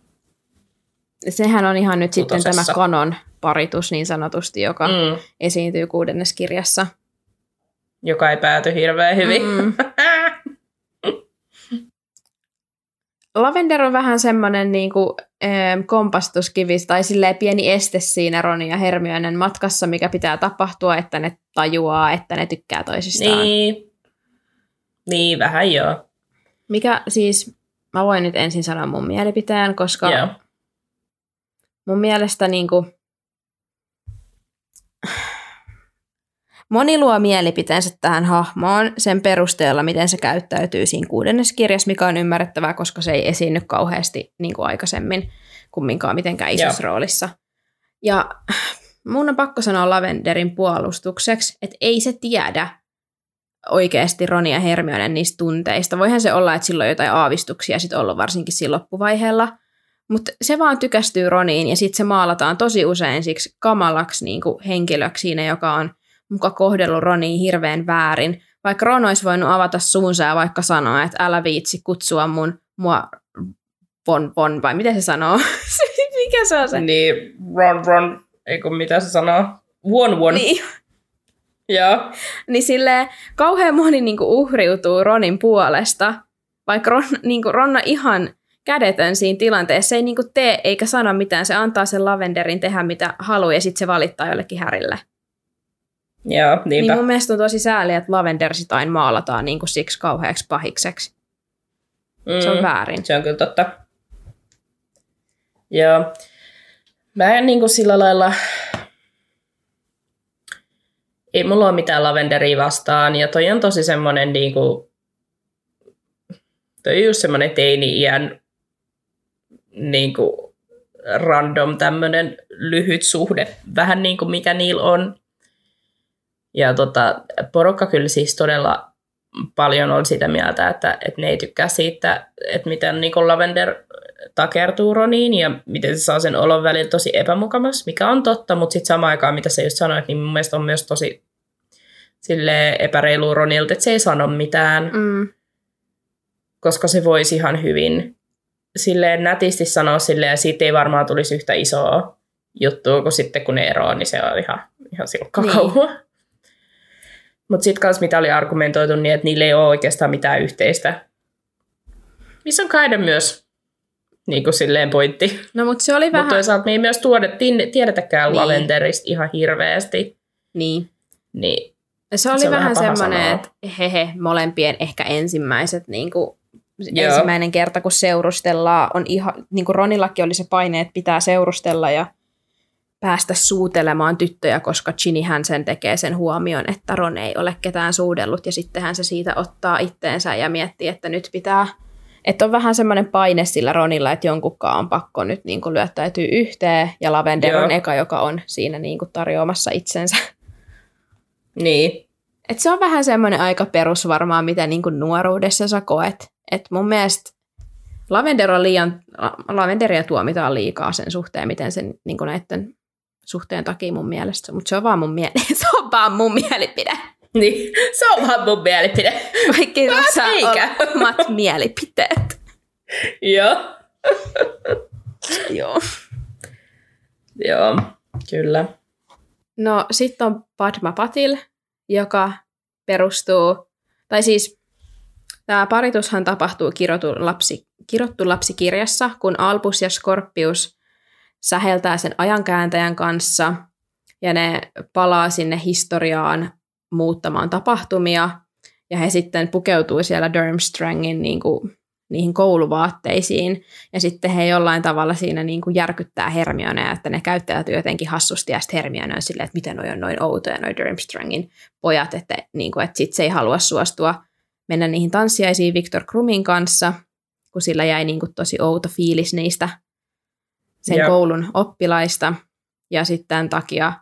Sehän on ihan nyt sitten tämä Kutosessa. kanon paritus niin sanotusti, joka mm. Esiintyy kuudennes kirjassa. joka ei pääty hirveän hyvin. Mm. Lavender on vähän semmoinen niin kuin, ähm, kompastuskivi tai silleen pieni este siinä Ronin ja Hermionen matkassa, mikä pitää tapahtua, että ne tajuaa, että ne tykkää toisistaan. niin. Niin, vähän joo. Mikä siis, mä voin nyt ensin sanoa mun mielipiteen, koska joo. Mun mielestä niin kuin, moni luo mielipiteensä tähän hahmoon sen perusteella, miten se käyttäytyy siinä kuudennes kirjassa, mikä on ymmärrettävää, koska se ei esiinny kauheasti niin kuin aikaisemmin kumminkaan mitenkään isossa roolissa. Ja mun on pakko sanoa Lavenderin puolustukseksi, että ei se tiedä oikeasti Roni ja Hermione niistä tunteista. Voihan se olla, että sillä on jotain aavistuksia sit ollut varsinkin siinä loppuvaiheella, mutta se vaan tykästyy Roniin ja sitten se maalataan tosi usein siksi kamalaksi niin kuin henkilöksi siinä, joka on muka kohdellut Roniin hirveän väärin. Vaikka Ron olisi voinut avata suunsa ja vaikka sanoa, että älä viitsi kutsua mun, mua von, von, vai miten se sanoo? Mikä se on se? Niin, Ron, Ron, ei kun mitä se sanoo? One, one. Niin, Joo. niin silleen kauhean moni niinku uhriutuu Ronin puolesta, vaikka Ron, niinku Ron on ihan kädetön siinä tilanteessa. Se ei niinku tee eikä sano mitään, se antaa sen Lavenderin tehdä mitä haluaa ja sitten se valittaa jollekin härille. Joo, Niin niinpä. mun mielestä on tosi sääli, että Lavender sit aina maalataan niinku siksi kauheaksi pahikseksi. mm. Se on väärin. Se on kyllä totta. Joo. Mä en niinku sillä lailla... Ei mulla ole mitään lavenderia vastaan, ja toi on tosi semmonen niinku... Toi on just semmonen teini-iän niinku random tämmönen lyhyt suhde, vähän niin kuin mikä niillä on. Ja tota, porukka kyllä siis todella paljon on sitä mieltä, että, että ne ei tykkää siitä, että miten niin Lavender takertuu Roniin ja miten se saa sen olon välillä tosi epämukavaksi, mikä on totta, mutta sitten samaan aikaan, mitä sä just sanoit, niin mun mielestä on myös tosi sille epäreilu Ronilta, että se ei sano mitään, Mm. koska se voisi ihan hyvin silleen nätisti sanoa silleen, ja siitä ei varmaan tulisi yhtä isoa juttua, kun sitten kun ne eroaa, niin se on ihan, ihan silkkaa Niin. kauhua. Mutta sitten kans mitä oli argumentoitu niin, että niillä ei ole oikeastaan mitään yhteistä. Missä on kaiden myös niin kuin silleen pointti. No mutta se oli Mutta vähän... toisaalta me ei myös tuoda, tiedetäkään Niin. Lavenderista ihan hirveästi. Niin. Niin Se oli Se vähän vähän semmoinen, että hehe, molempien ehkä ensimmäiset niin kuin, Joo. ensimmäinen kerta, kun seurustellaan, on ihan, niin kuin Ronillakin oli se paine, että pitää seurustella ja päästä suutelemaan tyttöjä, koska Ginnyhän sen tekee sen huomion, että Ron ei ole ketään suudellut ja sittenhän se siitä ottaa itteensä ja miettii, että nyt pitää, että on vähän semmoinen paine sillä Ronilla, että jonkunkaan on pakko nyt niin kuin lyöttäytyy yhteen ja Lavender Joo. on eka, joka on siinä niin kuin tarjoamassa itsensä. Niin. Et se on vähän semmoinen aika perus varmaan, mitä niin kuin nuoruudessa sä koet. Et mun mielestä Lavender on liian, la- Lavenderia tuomitaan liikaa sen suhteen, miten sen niin näiden suhteen takia mun mielestä. Mutta se on vaan mun, mie- se on vaan mun mielipide. Niin, se on vaan mun mielipide. Vähän saa omat mielipiteet. Joo. Joo. Joo, kyllä. No sitten on Padma Patil, joka perustuu, tai siis tämä paritushan tapahtuu kirjoitu, lapsi, kirottu lapsikirjassa, kun Albus ja Scorpius säheltää sen ajankääntäjän kanssa, ja ne palaa sinne historiaan muuttamaan tapahtumia, ja he sitten pukeutuu siellä Durmstrangin niin kuin, niihin kouluvaatteisiin, ja sitten he jollain tavalla siinä niin kuin järkyttää Hermionea, että ne käyttäytyy jotenkin hassusti, ja sitten Hermione on silleen, että miten noi on noin outoja, noi Durmstrangin pojat, että, niin kuin, että sitten se ei halua suostua mennä niihin tanssiaisiin Victor Krumin kanssa, kun sillä jäi niin kuin tosi outo fiilis niistä sen Joo. koulun oppilaista, ja sitten tämän takia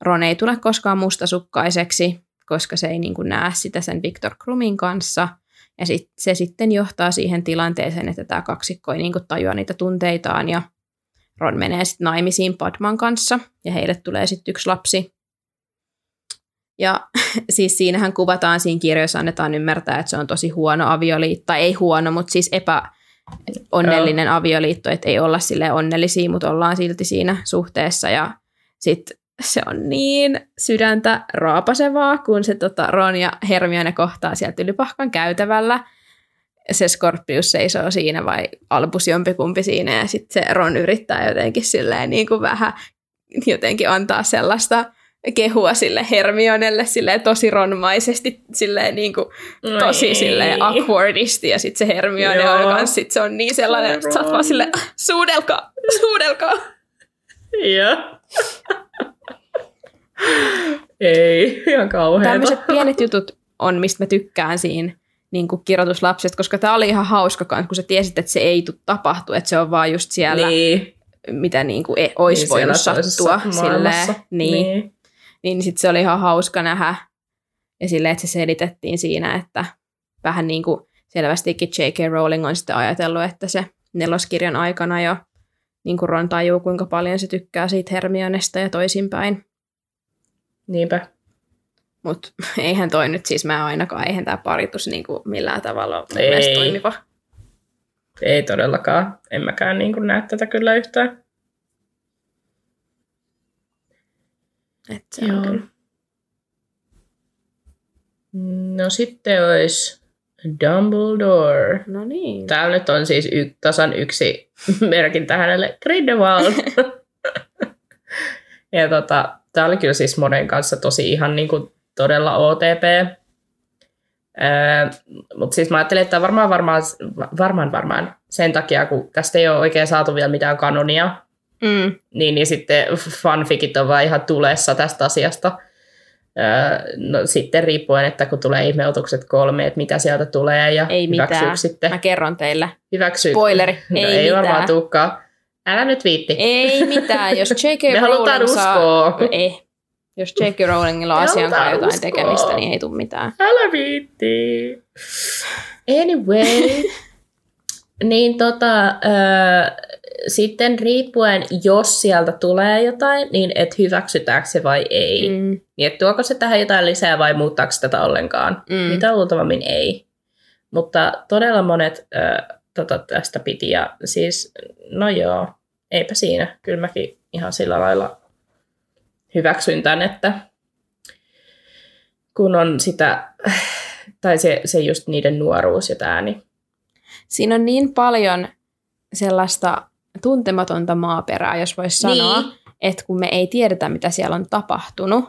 Ron ei tule koskaan mustasukkaiseksi, koska se ei niin kuin näe sitä sen Victor Krumin kanssa, ja sit, se sitten johtaa siihen tilanteeseen, että tämä kaksikko ei niinku tajua niitä tunteitaan ja Ron menee sitten naimisiin Padman kanssa ja heille tulee sitten yksi lapsi. Ja siis siinähän kuvataan, siinä kirjoissa annetaan ymmärtää, että se on tosi huono avioliitto, tai ei huono, mutta siis epäonnellinen avioliitto, että ei olla sille onnellisia, mutta ollaan silti siinä suhteessa ja sitten se on niin sydäntä raapasevaa, kun se tota, Ron ja Hermione kohtaa sieltä ylypahkan käytävällä. Se Scorpius seisoo siinä vai Albus jompikumpi siinä ja sitten se Ron yrittää jotenkin silleen niin kuin vähän jotenkin antaa sellaista kehua sille Hermionelle silleen tosi ronmaisesti, silleen niin kuin tosi silleen awkwardisti ja sitten se Hermione Joo. on kans, sit se on niin sellainen, että sä oot vaan silleen, "Ah, suudelkaa, suudelkaa. Joo. Ei, ihan kauheeta. Tämmöiset pienet jutut on, mistä mä tykkään siinä niin kuin kirjoituslapset, koska tämä oli ihan hauska kans, kun sä tiesit, että se ei tule tapahtu, että se on vaan just siellä, niin, mitä niin kuin ei, olisi niin voinut sattua. Silleen, niin, niin. Niin. niin sitten se oli ihan hauska nähdä. Ja silleen, että se selitettiin siinä, että vähän niin kuin selvästikin J.K. Rowling on sitten ajatellut, että se neloskirjan aikana jo niin kuin Ron tajuu, kuinka paljon se tykkää siitä Hermionesta ja toisinpäin. Niinpä. Mutta eihän toi nyt siis mä ainakaan, eihän tämä paritus niinku millään tavalla mielestä toimiva. Ei todellakaan. En mäkään niin näe tätä kyllä yhtään. Et se on kyllä. No sitten olisi Dumbledore. No niin. Täällä nyt on siis y- tasan yksi merkintä hänelle. Grindelwald. ja tota, tää oli kyllä siis monen kanssa tosi ihan niin kuin todella OTP. Öö, Mutta siis mä ajattelin, että varmaan, varmaan, varmaan, varmaan sen takia, kun tästä ei ole oikein saatu vielä mitään kanonia, Mm. niin, niin sitten fanfikit on vaan ihan tulessa tästä asiasta. Öö, no, sitten riippuen, että kun tulee ihmeutukset kolme, että mitä sieltä tulee ja Ei mitään. sitten. Mä kerron teille. Hyväksyy. Spoileri. No, ei, ei, ei varmaan mitään. tulekaan. Älä nyt viitti. Ei mitään. Jos J.K. Me halutaan Rowling saa... uskoa. Ei. Jos J.K. Rowlingilla on asian kanssa jotain uskoa. tekemistä, niin ei tule mitään. Älä viitti. Anyway. Niin tota, ö, sitten riippuen, jos sieltä tulee jotain, niin et hyväksytäänkö se vai ei. Mm. Niin et tuoko se tähän jotain lisää vai muuttaako se tätä ollenkaan. Mm. Mitä luultavammin ei. Mutta todella monet ö, tota, tästä piti ja siis, no joo, eipä siinä. Kyllä mäkin ihan sillä lailla hyväksyn tämän, että kun on sitä, tai se, se just niiden nuoruus ja tämä, niin Siinä on niin paljon sellaista tuntematonta maaperää, jos voisi sanoa, Niin. että kun me ei tiedetä, mitä siellä on tapahtunut,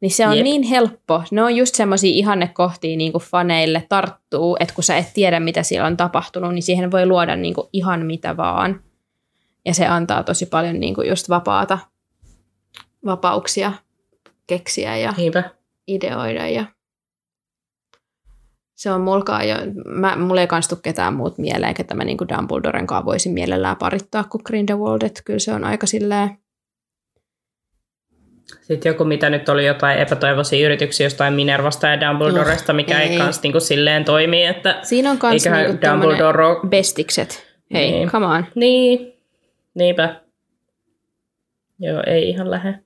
niin se on Jep. niin helppo. Ne on just semmoisia ihannekohtia niin kuin faneille tarttuu, että kun sä et tiedä, mitä siellä on tapahtunut, niin siihen voi luoda niin kuin ihan mitä vaan. Ja se antaa tosi paljon niin kuin just vapaata, vapauksia keksiä ja niinpä. ideoida ja se on mulkaa jo, mä, mulla ei kans ketään muut mieleen, ketä mä niinku Dumbledoren kanssa voisin mielellään parittaa kuin Grindelwald, että kyllä se on aika silleen, Sitten joku, mitä nyt oli jotain epätoivoisia yrityksiä jostain Minervasta ja Dumbledoresta, mikä ei, ei. kans niinku silleen toimi, että siinä on kans niinku tämmönen Dumbledore bestikset. Hei, Niin. come on. Niin, niinpä. Joo, ei ihan lähde.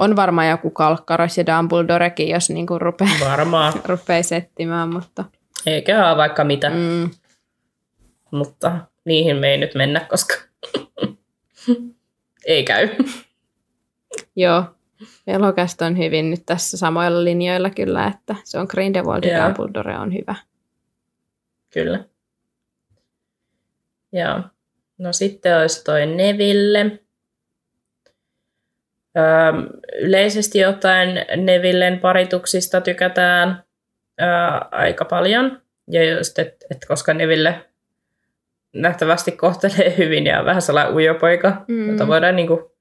On varmaan joku kalkkaros ja Dumbledorekin, jos niinku rupeaa, Varmaan. rupeaa settimään, mutta Eikä ole vaikka mitä, mm. mutta niihin me ei nyt mennä, koska ei käy. joo. Elokästä on hyvin nyt tässä samoilla linjoilla kyllä, että se on Grindelwald ja. Dumbledore on hyvä. Kyllä. Joo. No sitten olisi toi Neville. Yleisesti ottaen Nevillen parituksista tykätään aika paljon. Ja just, että et koska Neville nähtävästi kohtelee hyvin ja on vähän sellainen ujo poika, Mm. jota voidaan niinku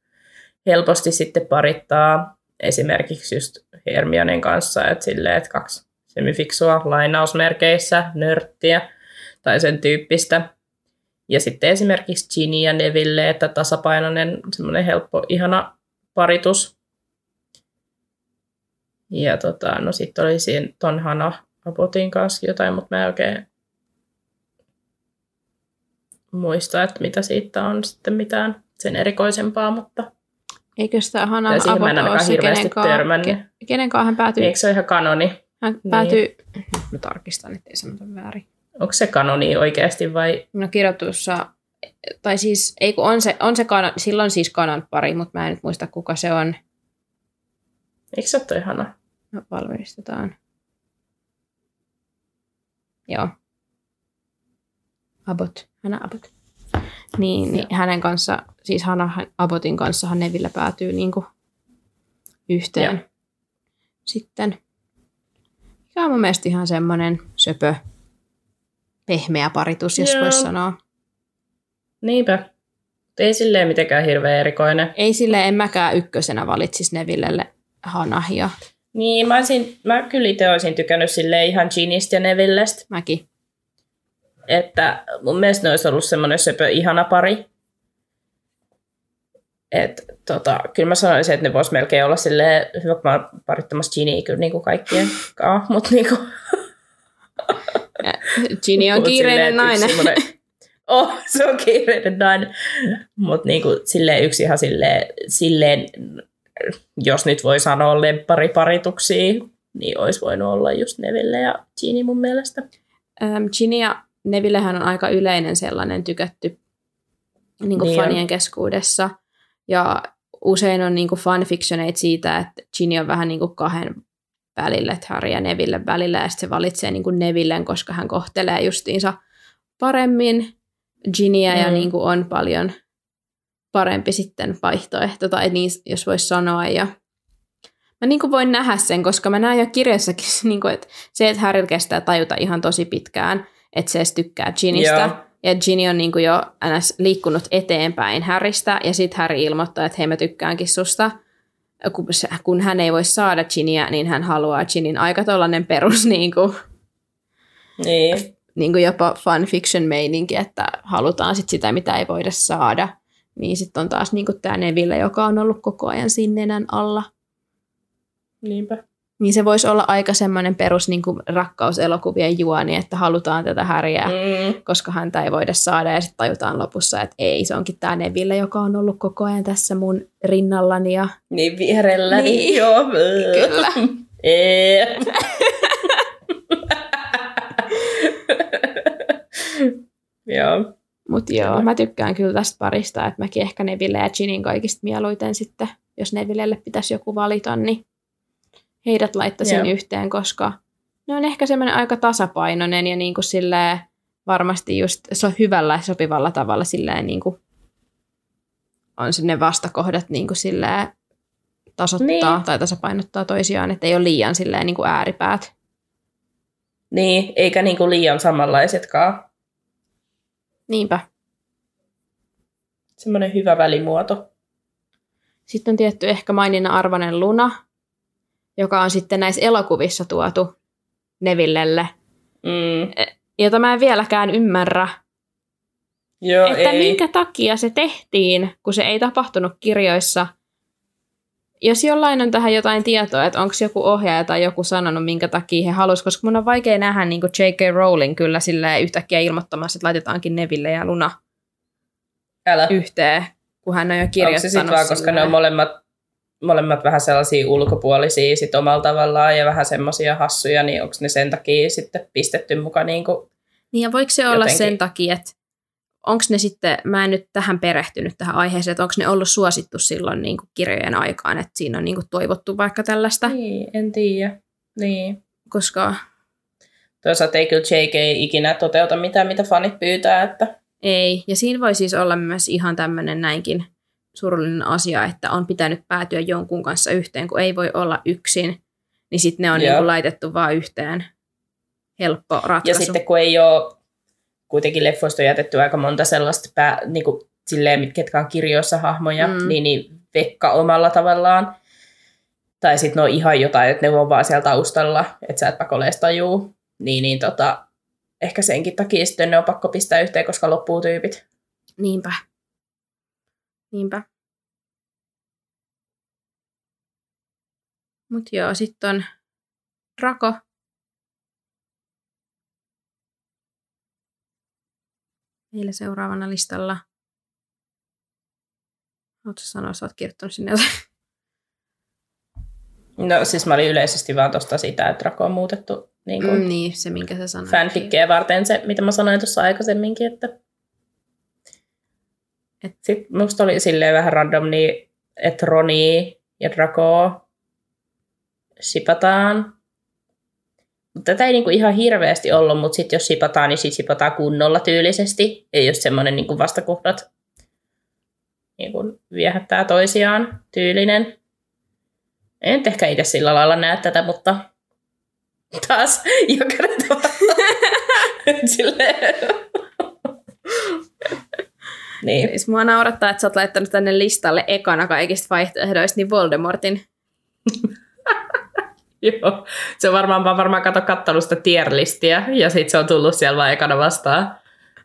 helposti sitten parittaa esimerkiksi just Hermionen kanssa, että silleen, että kaksi semifiksua lainausmerkeissä, nörttiä tai sen tyyppistä. Ja sitten esimerkiksi Ginny ja Neville, että tasapainoinen, semmoinen helppo, ihana paritus. Ja tota, no sitten oli siinä ton Hana Abotin kanssa jotain, mutta mä en oikein muista, että mitä siitä on sitten mitään sen erikoisempaa, mutta Eikö sitä en Abbott ole se, hirveästi kenen kaa- törmännyt. ke- kenen kanssa hän päätyy? eikö se ole ihan kanoni? Hän Niin. päätyy, mä tarkistan, ettei sanota väärin. Onko se kanoni oikeasti vai No kirjoitussa, tai siis, ei kun on se, on se kanon, silloin siis kanon pari, mutta mä en nyt muista kuka se on. eikö se ole toi Hana? No valmistetaan. Joo. Abbott, Hannah Abbott. Niin, niin hänen kanssa, siis Hannah Abbottin kanssahan Neville päätyy niinku yhteen. Joo. Sitten, mikä on mun mielestä ihan semmoinen söpö, pehmeä paritus, jos Joo. voisi sanoa. Niinpä. Ei silleen mitenkään hirveän erikoinen. Ei sille en mäkään ykkösenä valitsisi Nevillelle Hanahia. Niin, mä, olisin, mä kyllä itse olisin tykännyt sille ihan Ginistä ja Nevillestä. Mäkin. Että mun mielestä ne olisi ollut semmoinen söpö ihana pari. Et, tota, kyllä mä sanoisin, että ne vois melkein olla silleen, hyvä kun mä oon parittamassa Ginnyä kyllä niin kuin kaikkien kanssa, mutta niin kuin, Ginny on Mut kiireinen silleen, yksi nainen. Oh, se on kiireinen nainen. Mutta niinku, silleen yksi ihan silleen, silleen, jos nyt voi sanoa lemppariparituksiin, niin olisi voinut olla just Neville ja Ginny mun mielestä. Ähm, Ginny ja Nevillehän on aika yleinen sellainen tykätty niin kuin Niin on. fanien keskuudessa. Ja usein on niin fanfictioneita siitä, että Ginny on vähän niin kuin kahden välillä, että Harry ja Neville välillä, ja sitten se valitsee niin Nevillen, koska hän kohtelee justiinsa paremmin Ginnyä ja Mm. niin kuin on paljon parempi sitten vaihtoehto, tai niin, jos voisi sanoa. Ja mä niin kuin voin nähdä sen, koska mä näen jo kirjassakin, niin kuin, että se, että Harry kestää tajuta ihan tosi pitkään, että se edes tykkää Ginnystä. Joo. Ja Ginny on niin kuin jo ns. liikkunut eteenpäin Harrystä, ja sitten Harry ilmoittaa, että hei mä tykkäänkin susta. Kun, hän ei voi saada Ginnyä, niin hän haluaa Ginnyn aika tollainen perus niin kuin, Niin. Niin kuin jopa fanfiction-meininki, että halutaan sit sitä, mitä ei voida saada. Niin sitten on taas niin tämä Neville, joka on ollut koko ajan siinä nenän alla. Niinpä. Niin se voisi olla aika semmoinen perus niin kuin rakkauselokuvien juoni, että halutaan tätä häriä, mm. Koska häntä ei voida saada. Ja sitten tajutaan lopussa, että ei, se onkin tämä Neville, joka on ollut koko ajan tässä mun rinnallani. Ja... Niin vierellä. Niin. Niin. Joo. Kyllä. Joo. Mutta joo, mä tykkään kyllä tästä parista, että mäkin ehkä Neville ja Ginin kaikista mieluiten sitten, jos Nevillelle pitäisi joku valita, niin heidät laittaisin Joo. yhteen, koska ne on ehkä semmoinen aika tasapainoinen ja niin kuin silleen varmasti just se on hyvällä ja sopivalla tavalla silleen niin kuin on sinne vastakohdat niin kuin silleen tasoittaa Niin. tai tasapainottaa toisiaan, että ei ole liian silleen niin kuin ääripäät. Niin, eikä niinku liian samanlaisetkaan. Niinpä. Semmoinen hyvä välimuoto. Sitten on tietty ehkä maininnan arvoinen Luna, joka on sitten näissä elokuvissa tuotu Nevillelle, Mm. jota mä en vieläkään ymmärrä, Joo, että ei. minkä takia se tehtiin, kun se ei tapahtunut kirjoissa. Jos jollain on tähän jotain tietoa, että onko joku ohjaaja tai joku sanonut, minkä takia he halusivat, koska mun on vaikea nähdä niin kuin J.K. Rowling kyllä silleen yhtäkkiä ilmoittamassa, että laitetaankin Neville ja Luna Älä. yhteen, kun hän on jo Onko kirjoittanut se sitten vaan, koska ne on molemmat, molemmat vähän sellaisia ulkopuolisia sit omalla tavallaan ja vähän semmoisia hassuja, niin onko ne sen takia sitten pistetty mukaan niin kuin, Niin ja voiko se olla Jotenkin. sen takia, että onko ne sitten, mä en nyt tähän perehtynyt tähän aiheeseen, että onko ne ollut suosittu silloin niin kuin kirjojen aikaan, että siinä on niin kuin toivottu vaikka tällaista, niin, en tiedä. Niin. koska Toisaalta ei kyllä JK ikinä toteuta mitään, mitä fanit pyytää, että ei. Ja siinä voi siis olla myös ihan tämmöinen näinkin surullinen asia, että on pitänyt päätyä jonkun kanssa yhteen, kun ei voi olla yksin, niin sitten ne on Joo. niin kuin laitettu vaan yhteen. Helppo ratkaisu. Ja sitten kun ei ole, kuitenkin leffoista on jätetty aika monta sellaista, pää, niin kuin, silleen, ketkä on kirjoissa hahmoja, Mm. niin, niin Vekka omalla tavallaan. Tai sitten ne on ihan jotain, että ne on vaan siellä taustalla, että sä et pakoleesta tajuu. Niin, niin tota, ehkä senkin takia sitten ne on pakko pistää yhteen, koska loppuu tyypit. Niinpä. Niinpä. Mut joo, sitten on Rako. Meillä seuraavana listalla. Haluatko sanoa, sä oot kirjoittanut sinne jotain? No siis mä olin yleisesti vaan tosta sitä, että Rako on muutettu niin kuin, Mm, niin, se minkä sä sanoit. fanfikkejä varten se, mitä mä sanoin tuossa aikaisemminkin, että Et- sitten musta oli silleen vähän random, niin, että Roni ja Draco sipataan. Tätä ei niinku ihan hirveästi ollut, mutta sitten jos sipataan, niin sit sipataan kunnolla tyylisesti. Ei just semmoinen niinku vastakohdat niinku viehättää toisiaan tyylinen. En ehkä itse sillä lailla näe tätä, mutta taas jokainen niin. Siis mua naurattaa, että sä oot laittanut tänne listalle ekana kaikista vaihtoehdoista, niin Voldemortin. Joo, se on varmaan, mä varmaan kato kattonut sitä tierlistiä ja sitten se on tullut siellä vaan ekana vastaan.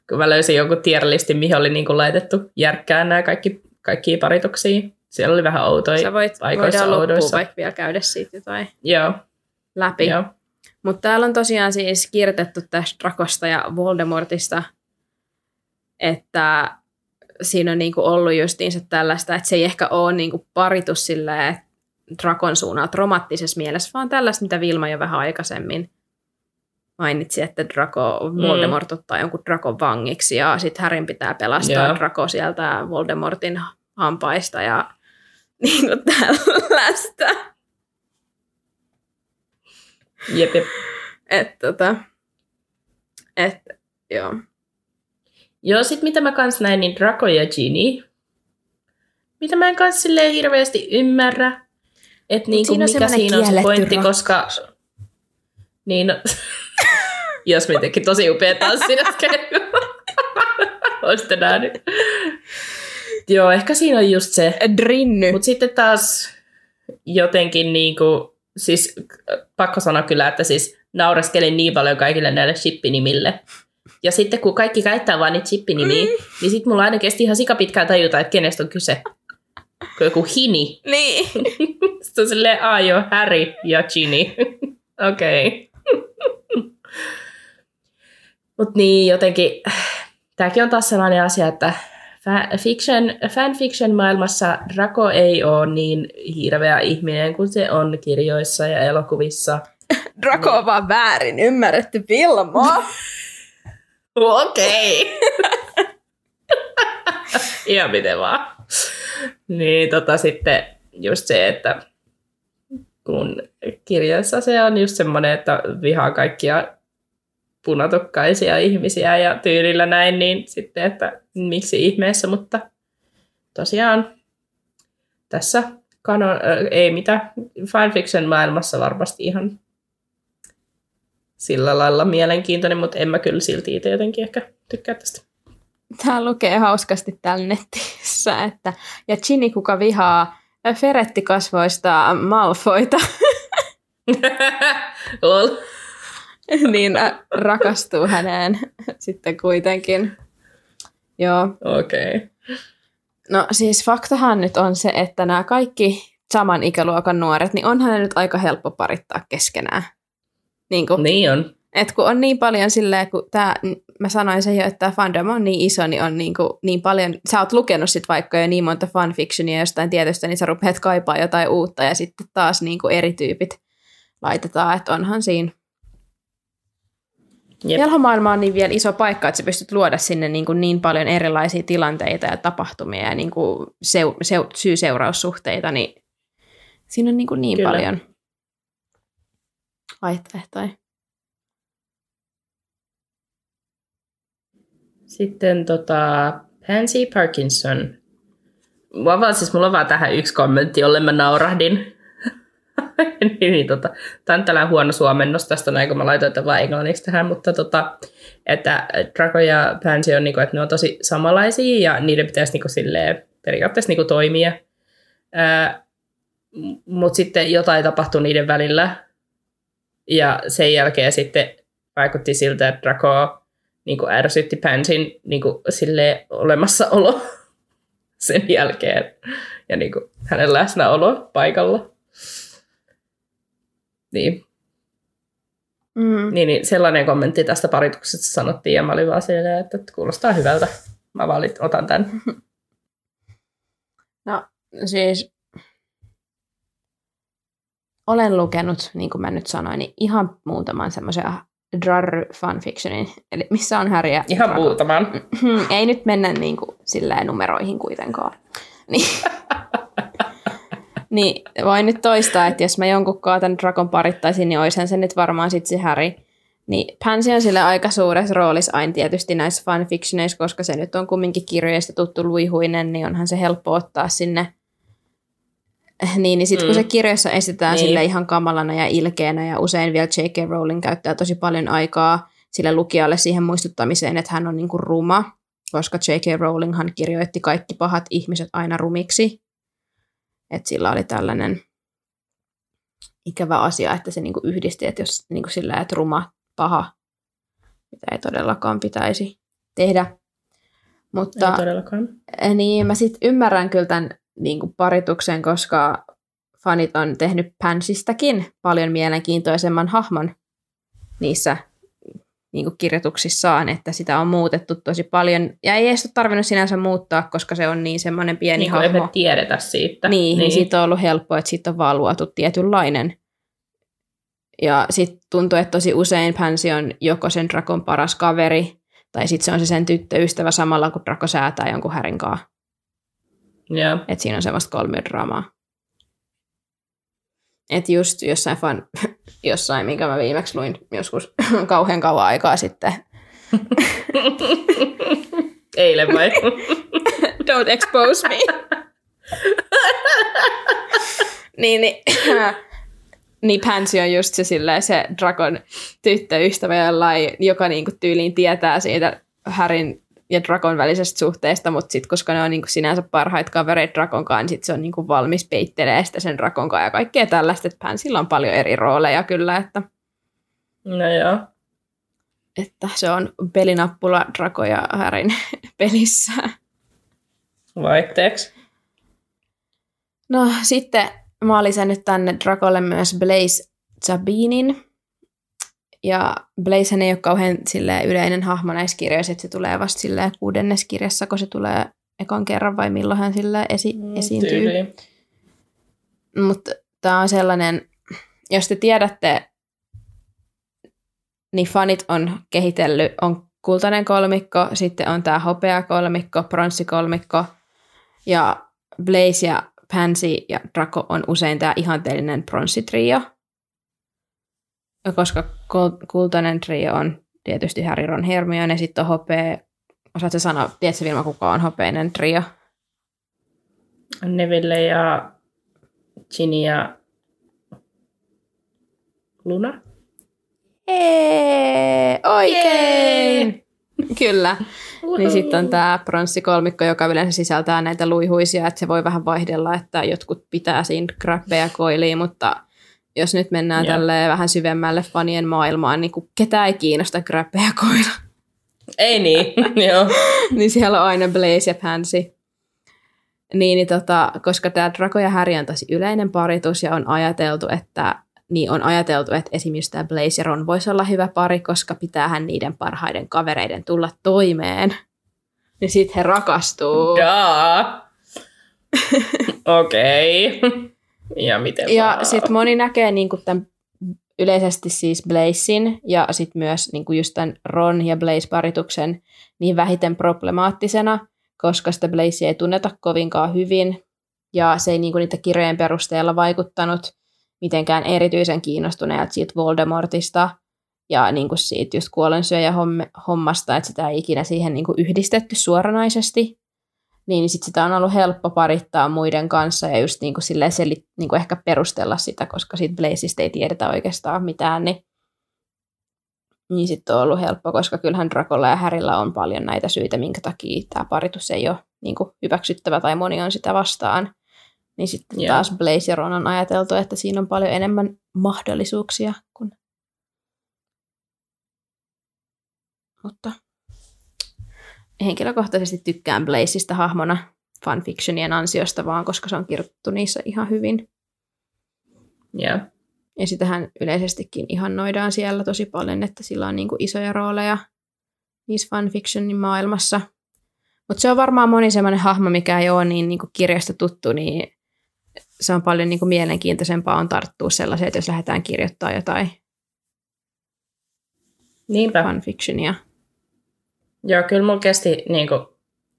Kun mä löysin jonkun tierlistin, mihin oli niinku laitettu järkkään nämä kaikki, kaikkia parituksia. Siellä oli vähän outoja Sä voit, paikoissa voidaan oudoissa. vaikka vielä käydä siitä jotain Joo, läpi. joo. Mutta täällä on tosiaan siis kirjoitettu tästä Drakosta ja Voldemortista, että siinä on niinku ollut justiinsa tällaista, että se ei ehkä ole niinku paritus silleen Drakon suunnalta romanttisessa mielessä, vaan tällaista, mitä Vilma jo vähän aikaisemmin mainitsi, että Draco, Voldemort ottaa jonkun Drakon vangiksi ja sitten Härin pitää pelastaa Joo. Draco sieltä Voldemortin hampaista ja niin kuin tällaista. Jep, jep. Että tota, et, joo. Joo, sit mitä mä kans näin, niin Draco ja Ginny. Mitä mä en kans silleen hirveästi ymmärrä. Että niinku, siinä on mikä siinä on se pointti, rakkaus. koska... Niin, no, jos me teki tosi upea tanssin äsken. Olisitte nähnyt. Joo, ehkä siinä on just se. Drinny. Mutta sitten taas jotenkin niinku, siis pakko sanoa kyllä, että siis naureskelin niin paljon kaikille näille shippinimille. Ja sitten kun kaikki käyttää vaan niitä shippinimiä, mm. niin sitten mulla aina kesti ihan sikapitkään tajuta, että kenestä on kyse. Kun joku hini. Niin. Sitten on silleen, aa joo, Harry ja Ginny. Okei. Okay. Mutta niin, jotenkin, tämäkin on taas sellainen asia, että fa- fiction, fanfiction maailmassa Draco ei ole niin hirveä ihminen kuin se on kirjoissa ja elokuvissa. Draco on vaan väärin ymmärretty Vilma. Okei. Ihan miten vaan. Niin tota sitten just se, että kun kirjassa se on just semmoinen, että vihaa kaikkia punatukkaisia ihmisiä ja tyylillä näin, niin sitten, että miksi ihmeessä, mutta tosiaan tässä kanon, äh, ei mitä fanfiction maailmassa varmasti ihan sillä lailla mielenkiintoinen, mutta en mä kyllä silti itse jotenkin ehkä tykkää tästä. Tämä lukee hauskasti täällä netissä, että ja Ginny, kuka vihaa ferettikasvoista Malfoita, Lol. niin äh, rakastuu häneen sitten kuitenkin. Joo. Okei. Okay. No siis faktahan nyt on se, että nämä kaikki saman ikäluokan nuoret, niin onhan ne nyt aika helppo parittaa keskenään. Niin, kuin, Niin on. Et kun on niin paljon silleen, kun tää, mä sanoin sen jo, että tämä fandom on niin iso, niin on niin, kuin, niin paljon, sä oot lukenut sit vaikka jo niin monta fanfictionia jostain tietystä, niin sä rupeat kaipaa jotain uutta ja sitten taas niin kuin eri tyypit laitetaan, että onhan siinä. Jep. Velhomaailma on niin vielä iso paikka, että sä pystyt luoda sinne niin, kuin niin paljon erilaisia tilanteita ja tapahtumia ja niin kuin seu, seu, syy-seuraussuhteita, niin siinä on niin, kuin niin Kyllä. paljon vaihtoehtoja. Sitten tota, Pansy Parkinson. Mulla, vaan, siis mulla on vaan tähän yksi kommentti, jolle mä naurahdin. niin, niin, tota, tämä on tällainen huono suomennos tästä, näin kun mä laitoin tämän vaan englanniksi tähän, mutta tota, että Draco ja Pansy on, niinku, että ne on tosi samanlaisia ja niiden pitäisi niinku, silleen, periaatteessa niinku, toimia. Mutta sitten jotain tapahtui niiden välillä ja sen jälkeen sitten vaikutti siltä, että Draco niin kuin ärsytti Pansin niin kuin, silleen, olemassaolo sen jälkeen ja niin kuin, hänen läsnäolo paikalla. Niin, Mm. niin, niin sellainen kommentti tästä parituksesta sanottiin ja mä olin vaan silleen, että kuulostaa hyvältä. Mä valit, otan tämän. No siis olen lukenut, niin kuin mä nyt sanoin, niin ihan muutaman semmoisen Drarry fanfictionin, eli missä on ja Ihan muutaman. Ei nyt mennä niin kuin, silleen numeroihin kuitenkaan. Niin. niin voin nyt toistaa, että jos mä jonkun tämän Drakon parittaisin, niin oishan se nyt varmaan sitten se Harry. Niin Pansy on sille aika suuressa roolissa aina tietysti näissä fanfictioneissa, koska se nyt on kumminkin kirjoista tuttu luihuinen, niin onhan se helppo ottaa sinne. Niin, niin sitten kun Mm. se kirjoissa esitetään Niin. sille ihan kamalana ja ilkeänä ja usein vielä J.K. Rowling käyttää tosi paljon aikaa sille lukijalle siihen muistuttamiseen, että hän on niinku ruma, koska J.K. Rowlinghan kirjoitti kaikki pahat ihmiset aina rumiksi. Että sillä oli tällainen ikävä asia, että se niinku yhdisti, että jos niinku sillä, että ruma, paha, mitä ei todellakaan pitäisi tehdä. Mutta Ei todellakaan. niin mä sitten ymmärrän kyllä tämän niin kuin parituksen, koska fanit on tehnyt Pansistakin paljon mielenkiintoisemman hahmon niissä niin kuin kirjoituksissaan, että sitä on muutettu tosi paljon. Ja ei edes ole tarvinnut sinänsä muuttaa, koska se on niin semmoinen pieni Niin hahmo. emme tiedetä siitä. Niin, niin. niin siitä on ollut helppoa, että siitä on vaan luotu tietynlainen. Ja sitten tuntuu, että tosi usein Pansy on joko sen Drakon paras kaveri, tai sitten se on se sen tyttöystävä samalla, kun Drako säätää jonkun härin Joo. Että siinä on semmoista kolmiodraamaa. Että just jossain fan, jossain, minkä mä viimeksi luin joskus kauhean kauan aikaa sitten. Eilen vai? Don't expose me. niin, niin, niin Pansy on just se, silleen, se Drakon tyttöystävä, jollain, joka niinku tyyliin tietää siitä Härin ja Drakon välisestä suhteesta, mutta sitten koska ne on niinku sinänsä parhaita kavereita Drakon kanssa, niin sit se on niinku valmis peittelee sitä sen Drakon kanssa ja kaikkea tällaista, että Pansylla on paljon eri rooleja kyllä, että, No joo. että se on pelinappula Drako ja Härin pelissä. Vaihteeksi. No sitten mä olin lisännyt tänne Drakolle myös Blaze Zabinin. Ja Blaze ei ole kauhean silleen, yleinen hahmo näissä kirjoissa, että se tulee vasta silleen, kuudennes kirjassa, kun se tulee ekan kerran vai milloin hän sille esi- Mm, esiintyy. Mutta tämä on sellainen, jos te tiedätte, niin fanit on kehitellyt, on kultainen kolmikko, sitten on tämä hopea kolmikko, pronssikolmikko ja Blaze ja Pansy ja Draco on usein tämä ihanteellinen pronssitrio. Ja koska kultainen trio on tietysti Harry, Ron, Hermione, sitten on hopea, osaatko sanoa, tiedätkö Vilma, kuka on hopeinen trio? Neville ja Ginny ja Luna? Eee, oikein! Kyllä. Niin sitten on tämä pronssikolmikko, joka yleensä sisältää näitä luihuisia, että se voi vähän vaihdella, että jotkut pitää siinä grappeja koiliin, mutta jos nyt mennään yeah. tälle vähän syvemmälle fanien maailmaan, niin kun ketään ei kiinnosta grappeja koilla. Ei niin, joo. niin siellä on aina Blaze ja Pansy. Niin, niin tota, koska tämä Draco ja Harry on tosi yleinen paritus ja on ajateltu, että niin on ajateltu, että esimerkiksi tämä Blaze ja Ron voisi olla hyvä pari, koska pitäähän niiden parhaiden kavereiden tulla toimeen. Niin sitten he rakastuu. Okei. Okay. Ja miten Ja sitten moni näkee niinku tämän yleisesti siis Blazein ja sitten myös niinku just tämän Ron ja Blaze-parituksen niin vähiten problemaattisena, koska sitä Blazea ei tunneta kovinkaan hyvin. Ja se ei niinku niitä kirjojen perusteella vaikuttanut – mitenkään erityisen kiinnostuneet siitä Voldemortista ja niin kuin siitä just kuolensyöjä hommasta, että sitä ei ikinä siihen niin kuin yhdistetty suoranaisesti, niin sit sitä on ollut helppo parittaa muiden kanssa ja just niin kuin selit, niin kuin ehkä perustella sitä, koska siitä Blazeista ei tiedetä oikeastaan mitään, niin, niin sitten on ollut helppo, koska kyllähän Drakolla ja Härillä on paljon näitä syitä, minkä takia tämä paritus ei ole niin kuin hyväksyttävä tai moni on sitä vastaan. Niin sitten yeah. taas Blaze ja Ron on ajateltu, että siinä on paljon enemmän mahdollisuuksia kuin... Mutta henkilökohtaisesti tykkään Blazeista hahmona fanfictionien ansiosta vaan, koska se on kirjoitettu niissä ihan hyvin. Yeah. Ja sitähän yleisestikin ihannoidaan siellä tosi paljon, että sillä on niinku isoja rooleja niissä fanfictionin maailmassa. Mutta se on varmaan moni semmoinen hahmo, mikä ei ole niin, niin kirjasta tuttu, niin se on paljon niin kuin mielenkiintoisempaa on tarttua sellaiseen, että jos lähdetään kirjoittaa jotain Niinpä. fanfictionia. Joo, kyllä mulla kesti niin kuin,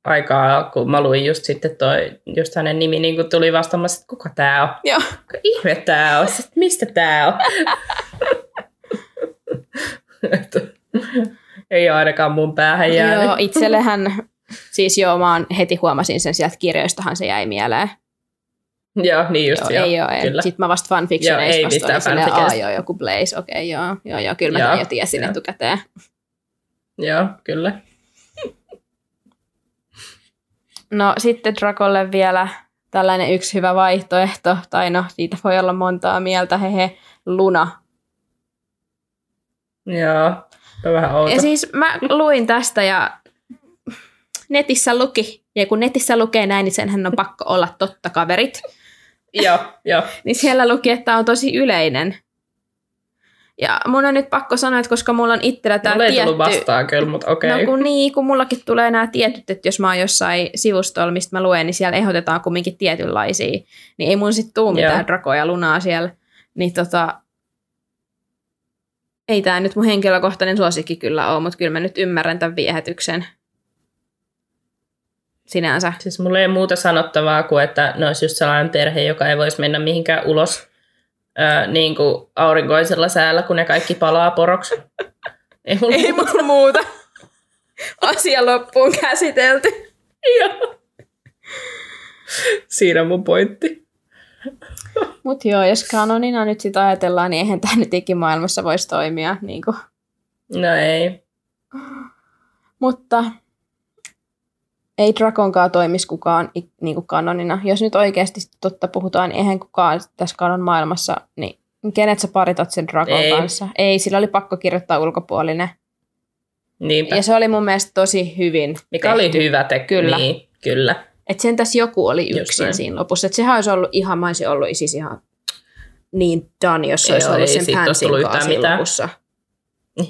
aikaa, kun mä luin just sitten toi, just hänen nimi niin kuin tuli vastaamassa, että kuka tää on? Joo. Kuka ihme tää on? Sitten, mistä tää on? ei ole ainakaan mun päähän jäänyt. Joo, itsellehän, siis joo, mä heti huomasin sen sieltä kirjoistahan se jäi mieleen. Joo, niin just, joo. joo ei kyllä. Sitten mä vasta fanfictioneista joo, vasta olin silleen, aa joo, joku Blaze, okei, okay, joo, joo, joo, kyllä mä joo, jo tiesin joo. etukäteen. Joo, kyllä. No sitten Drakolle vielä tällainen yksi hyvä vaihtoehto, tai no, siitä voi olla montaa mieltä, hehe, Luna. Joo, on vähän outo. Ja siis mä luin tästä ja netissä luki, ja kun netissä lukee näin, niin senhän on pakko olla totta kaverit. Joo, joo. niin siellä luki, että on tosi yleinen. Ja mun on nyt pakko sanoa, että koska mulla on itsellä tämä tietty... ei vastaan kyllä, mutta okei. Okay. No kun niin, kun mullakin tulee nämä tietyt, että jos mä oon jossain sivustolla, mistä mä luen, niin siellä ehdotetaan kumminkin tietynlaisia. Niin ei mun sit tuu mitään drakoja ja lunaa siellä. Niin tota, ei tämä nyt mun henkilökohtainen suosikki kyllä ole, mutta kyllä mä nyt ymmärrän tämän viehätyksen sinänsä. Siis mulla ei muuta sanottavaa kuin, että ne olisi just sellainen perhe, joka ei voisi mennä mihinkään ulos ää, niin kuin aurinkoisella säällä, kun ne kaikki palaa poroksi. Ei mulla, ei muuta. muuta. Asia loppuun käsitelty. Joo. Siinä on mun pointti. Mutta joo, jos kanonina nyt sitä ajatellaan, niin eihän tämä nyt ikimaailmassa voisi toimia. Niin kuin. No ei. Mutta ei Dragonkaan toimisi kukaan niin kuin kanonina. Jos nyt oikeasti totta puhutaan, niin eihän kukaan tässä kanon maailmassa, niin kenet sä paritat sen Dragon ei. kanssa? Ei, sillä oli pakko kirjoittaa ulkopuolinen. Niinpä. Ja se oli mun mielestä tosi hyvin Mikä tehty. oli hyvä te- Kyllä. Niin, kyllä. Että sentäs joku oli yksin siinä lopussa. Että sehän olisi ollut ihan, mä olisin ollut siis ihan niin done, jos se olisi ollut sen Pansin kanssa lopussa.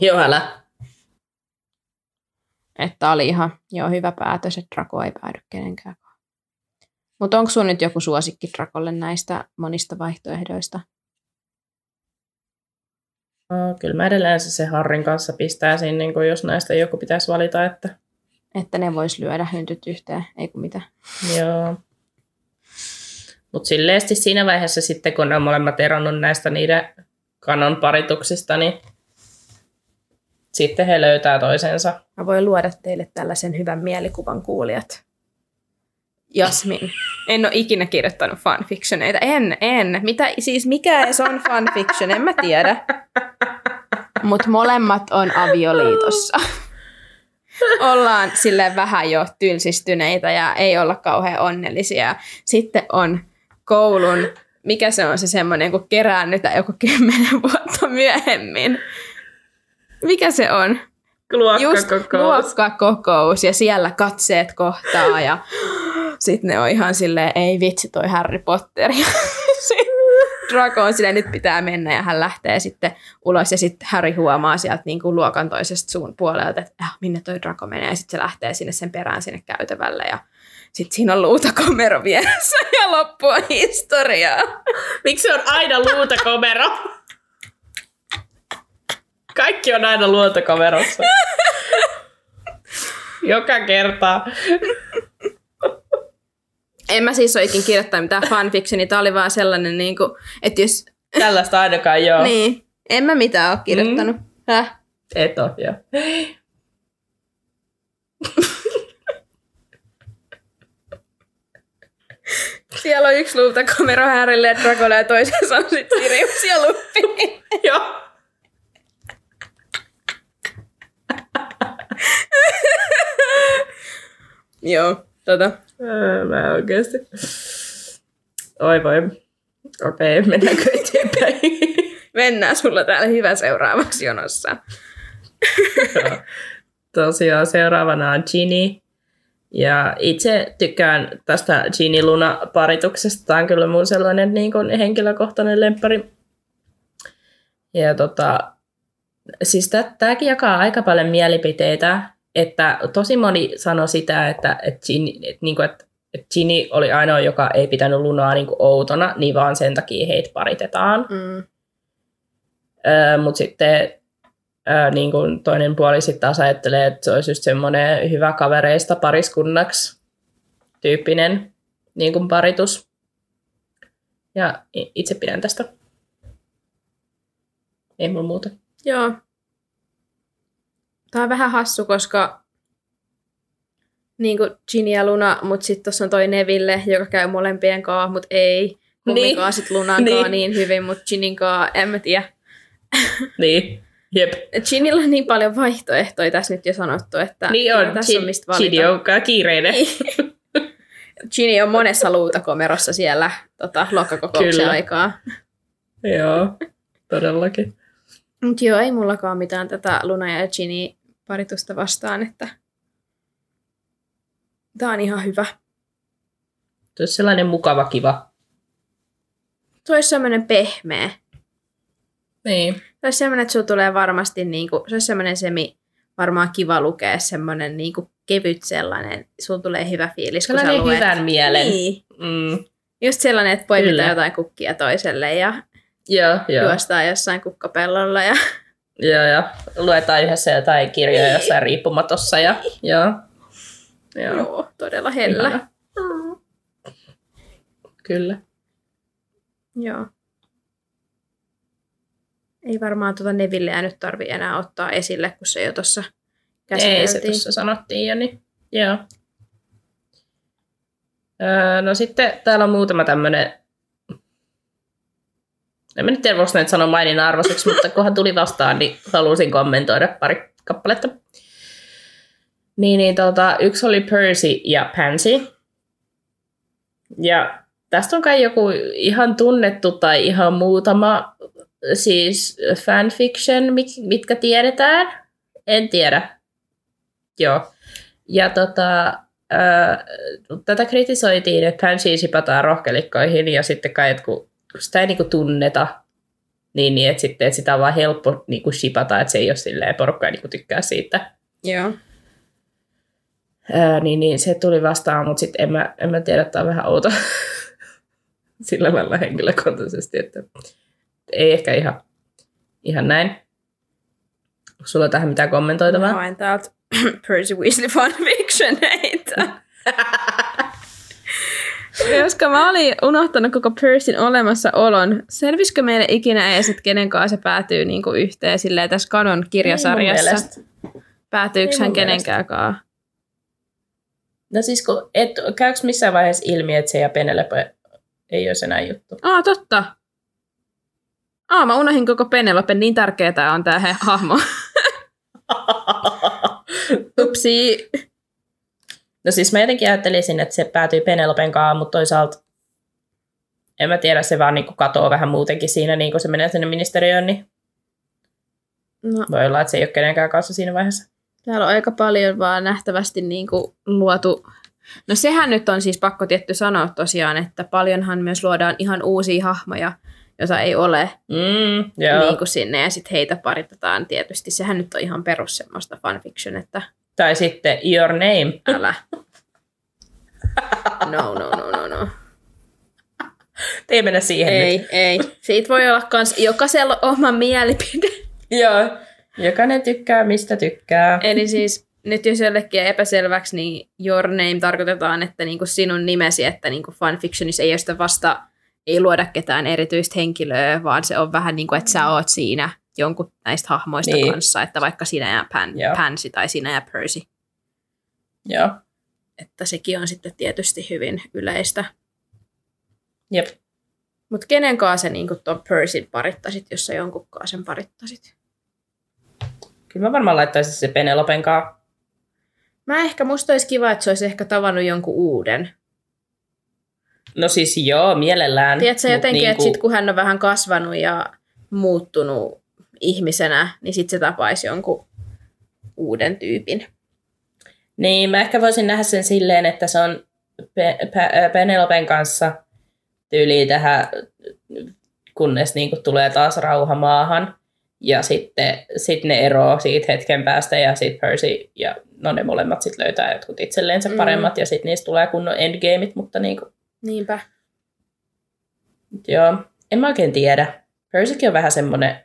Joo, älä. Että oli ihan jo hyvä päätös, että Draco ei päädy kenenkään. Mutta onko sun nyt joku suosikki Drakolle näistä monista vaihtoehdoista? No, kyllä mä edelleen se, se Harrin kanssa pistäisin, niin kuin jos näistä joku pitäisi valita, että Että ne vois lyödä hyntyt yhteen, ei kun mitä. joo. Mutta silleesti siinä vaiheessa sitten, kun ne on molemmat eronnut näistä niiden kanon parituksista, niin sitten he löytää toisensa. Mä voin luoda teille tällaisen hyvän mielikuvan kuulijat. Jasmin. En ole ikinä kirjoittanut fanfictioneita. En, en. Mitä, siis mikä edes on fanfiction, en mä tiedä. Mutta molemmat on avioliitossa. Ollaan sille vähän jo tylsistyneitä ja ei olla kauhean onnellisia. Sitten on koulun, mikä se on se semmoinen, kun keräännytään joku kymmenen vuotta myöhemmin. Mikä se on? Just luokkakokous ja siellä katseet kohtaa ja sitten ne on ihan silleen, ei vitsi toi Harry Potter. Ja Draco on silleen, nyt pitää mennä ja hän lähtee sitten ulos ja sitten Harry huomaa sieltä niin kuin luokan toisesta suun puolelta, että äh, minne toi Draco menee ja sitten se lähtee sinne sen perään sinne käytävälle ja sitten siinä on luutakomero vieressä ja loppu on historiaa. Miksi on aina luutakomero? Kaikki on aina luontokomerossa. Joka kerta. En mä siis ole ikin kirjoittanut mitään fanfictionia, tää oli vaan sellainen, niin kuin, että jos... Tällaista ainakaan joo. Niin, en mä mitään ole kirjoittanut. Mm. Häh? Et oo, joo. Siellä on yksi luutakomero Härille ja Dracolle ja toisessa on sitten Sirius ja Lupin. joo. Joo, tota. Ää, Mä oikeesti. Oi voi. Okei, mennäänkö eteenpäin? Mennään sulla täällä hyvä seuraavaksi jonossa. Tosiaan seuraavana on Ginny. Ja itse tykkään tästä Ginny Luna parituksesta. Tämä on kyllä mun sellainen niin kuin henkilökohtainen lemppari. Ja tota, siis tämäkin jakaa aika paljon mielipiteitä, että tosi moni sanoi sitä, että, että, Ginny, että, niin kuin, että, että oli ainoa, joka ei pitänyt Lunaa niin kuin outona, niin vaan sen takia heitä paritetaan. Mm. Öö, Mutta sitten öö, niin kuin toinen puoli sitten taas ajattelee, että se olisi just semmoinen hyvä kavereista pariskunnaksi tyyppinen niin kuin paritus. Ja itse pidän tästä. Ei mulla muuta. Joo. Tämä on vähän hassu, koska niin kuin Ginny ja Luna, mutta sitten tuossa on toi Neville, joka käy molempien kanssa, mutta ei kumminkaan Niin. sit Lunan Niin. niin. niin hyvin, mutta Ginin kanssa en mä tiedä. Niin, jep. Ginillä on niin paljon vaihtoehtoja tässä nyt jo sanottu, että Niin on, tässä on mistä valita. Gini on kiireinen. Ginny on monessa luutakomerossa siellä tota, luokkakokouksen Kyllä. aikaa. Joo, todellakin. Mutta joo, ei mullakaan mitään tätä Luna ja Ginny paritusta vastaan, että tämä on ihan hyvä. Se olisi sellainen mukava, kiva. Se olisi semmoinen pehmeä. Niin. Se olisi semmoinen, että sulla tulee varmasti, niin kuin, se olisi semmoinen semi, varmaan kiva lukea, semmoinen niin kuin kevyt sellainen, sulla tulee hyvä fiilis, kun sä Sellainen luet. hyvän mielen. Niin. Mm. Just sellainen, että poimitaan Kyllä. jotain kukkia toiselle ja Joo, joo. juostaan jossain kukkapellolla. Ja... Joo, ja luetaan yhdessä jotain kirjoja jossain riippumatossa. Ja, joo. Joo. Joo, todella hellä. Ihana. Kyllä. Joo. Ei varmaan tuota Nevilleä nyt tarvi enää ottaa esille, kun se jo tuossa Ei se käsiteltiin. tuossa sanottiin jo, niin joo. Öö, no sitten täällä on muutama tämmöinen, en mä nyt tiedä, voiko näitä sanoa maininnan arvoiseksi, mutta kunhan tuli vastaan, niin halusin kommentoida pari kappaletta. Niin, niin tota, yksi oli Percy ja Pansy. Ja tästä on kai joku ihan tunnettu tai ihan muutama siis fanfiction, mit- mitkä tiedetään. En tiedä. Joo. Ja tota, ää, tätä kritisoitiin, että Pansy sipataan rohkelikkoihin ja sitten kai, että kun sitä ei niinku tunneta, niin, niin että sitten että sitä on vaan helppo niinku shipata, että se ei ole silleen, porukka ei niinku tykkää siitä. Joo. Ää, niin, niin se tuli vastaan, mutta sitten en mä, en mä tiedä, että on vähän outo sillä lailla henkilökohtaisesti, että ei ehkä ihan, ihan näin. Onko sulla tähän mitään Mä kommentoitavaa? haen täältä Percy Weasley fanfictioneita. Koska mä olin unohtanut koko Percyn olemassaolon. Selvisikö meille ikinä edes, että kenen kanssa se päätyy niinku yhteen silleen tässä Kanon kirjasarjassa? Päätyykö hän kenenkään? No siis kun, et, käykö missään vaiheessa ilmi, että se ja Penelope ei ole enää juttu? Aa, totta. Aa, mä unohin koko Penelope, niin tärkeää on he, hahmo. Upsi. No siis mä jotenkin ajattelisin, että se päätyy Penelopen kanssa, mutta toisaalta en mä tiedä, se vaan niinku katoaa vähän muutenkin siinä, niin kun se menee sinne ministeriöön, niin No, voi olla, että se ei ole kenenkään kanssa siinä vaiheessa. täällä on aika paljon vaan nähtävästi niin kuin luotu. No sehän nyt on siis pakko tietty sanoa tosiaan, että paljonhan myös luodaan ihan uusia hahmoja, joita ei ole Mm, joo. niin kuin sinne, ja sitten heitä paritetaan tietysti. Sehän nyt on ihan perus semmoista fanfiction, että Tai sitten Your Name. älä. No, no, no, no, no. Ei mennä siihen nyt. Ei, ei. Siitä voi olla kans jokaisella oma mielipide. Joo. Jokainen tykkää, mistä tykkää. Eli siis nyt jos jollekin epäselväksi, niin your name tarkoitetaan, että niinku sinun nimesi, että niinku fanfictionissa ei ole sitä vasta, ei luoda ketään erityistä henkilöä, vaan se on vähän niin kuin, että sä oot siinä jonkun näistä hahmoista Niin. niin. kanssa, että vaikka sinä ja Pan. Pansy tai sinä ja Percy. Joo. Että sekin on sitten tietysti hyvin yleistä. Jep. Mutta kenen kanssa sä niinku tuon Percyn parittasit, jos sä jonkun kanssa sen parittasit? Kyllä mä varmaan laittaisin se Penelopen kanssa. Mä ehkä, musta olisi kiva, että se olisi ehkä tavannut jonkun uuden. No siis joo, mielellään. Tiedätkö jotenkin, niinku- että sit kun hän on vähän kasvanut ja muuttunut ihmisenä, niin sit se tapaisi jonkun uuden tyypin. Niin, mä ehkä voisin nähdä sen silleen, että se on Pe- Pe- Penelopen kanssa tyyliin tähän, kunnes niin tulee taas rauha maahan. Ja sitten sit ne eroo siitä hetken päästä ja sitten Percy ja no ne molemmat sitten löytää jotkut itselleensä Mm. paremmat ja sitten niistä tulee kunnon endgameit, mutta niinku, Niinpä. joo, en mä oikein tiedä. Percykin on vähän semmoinen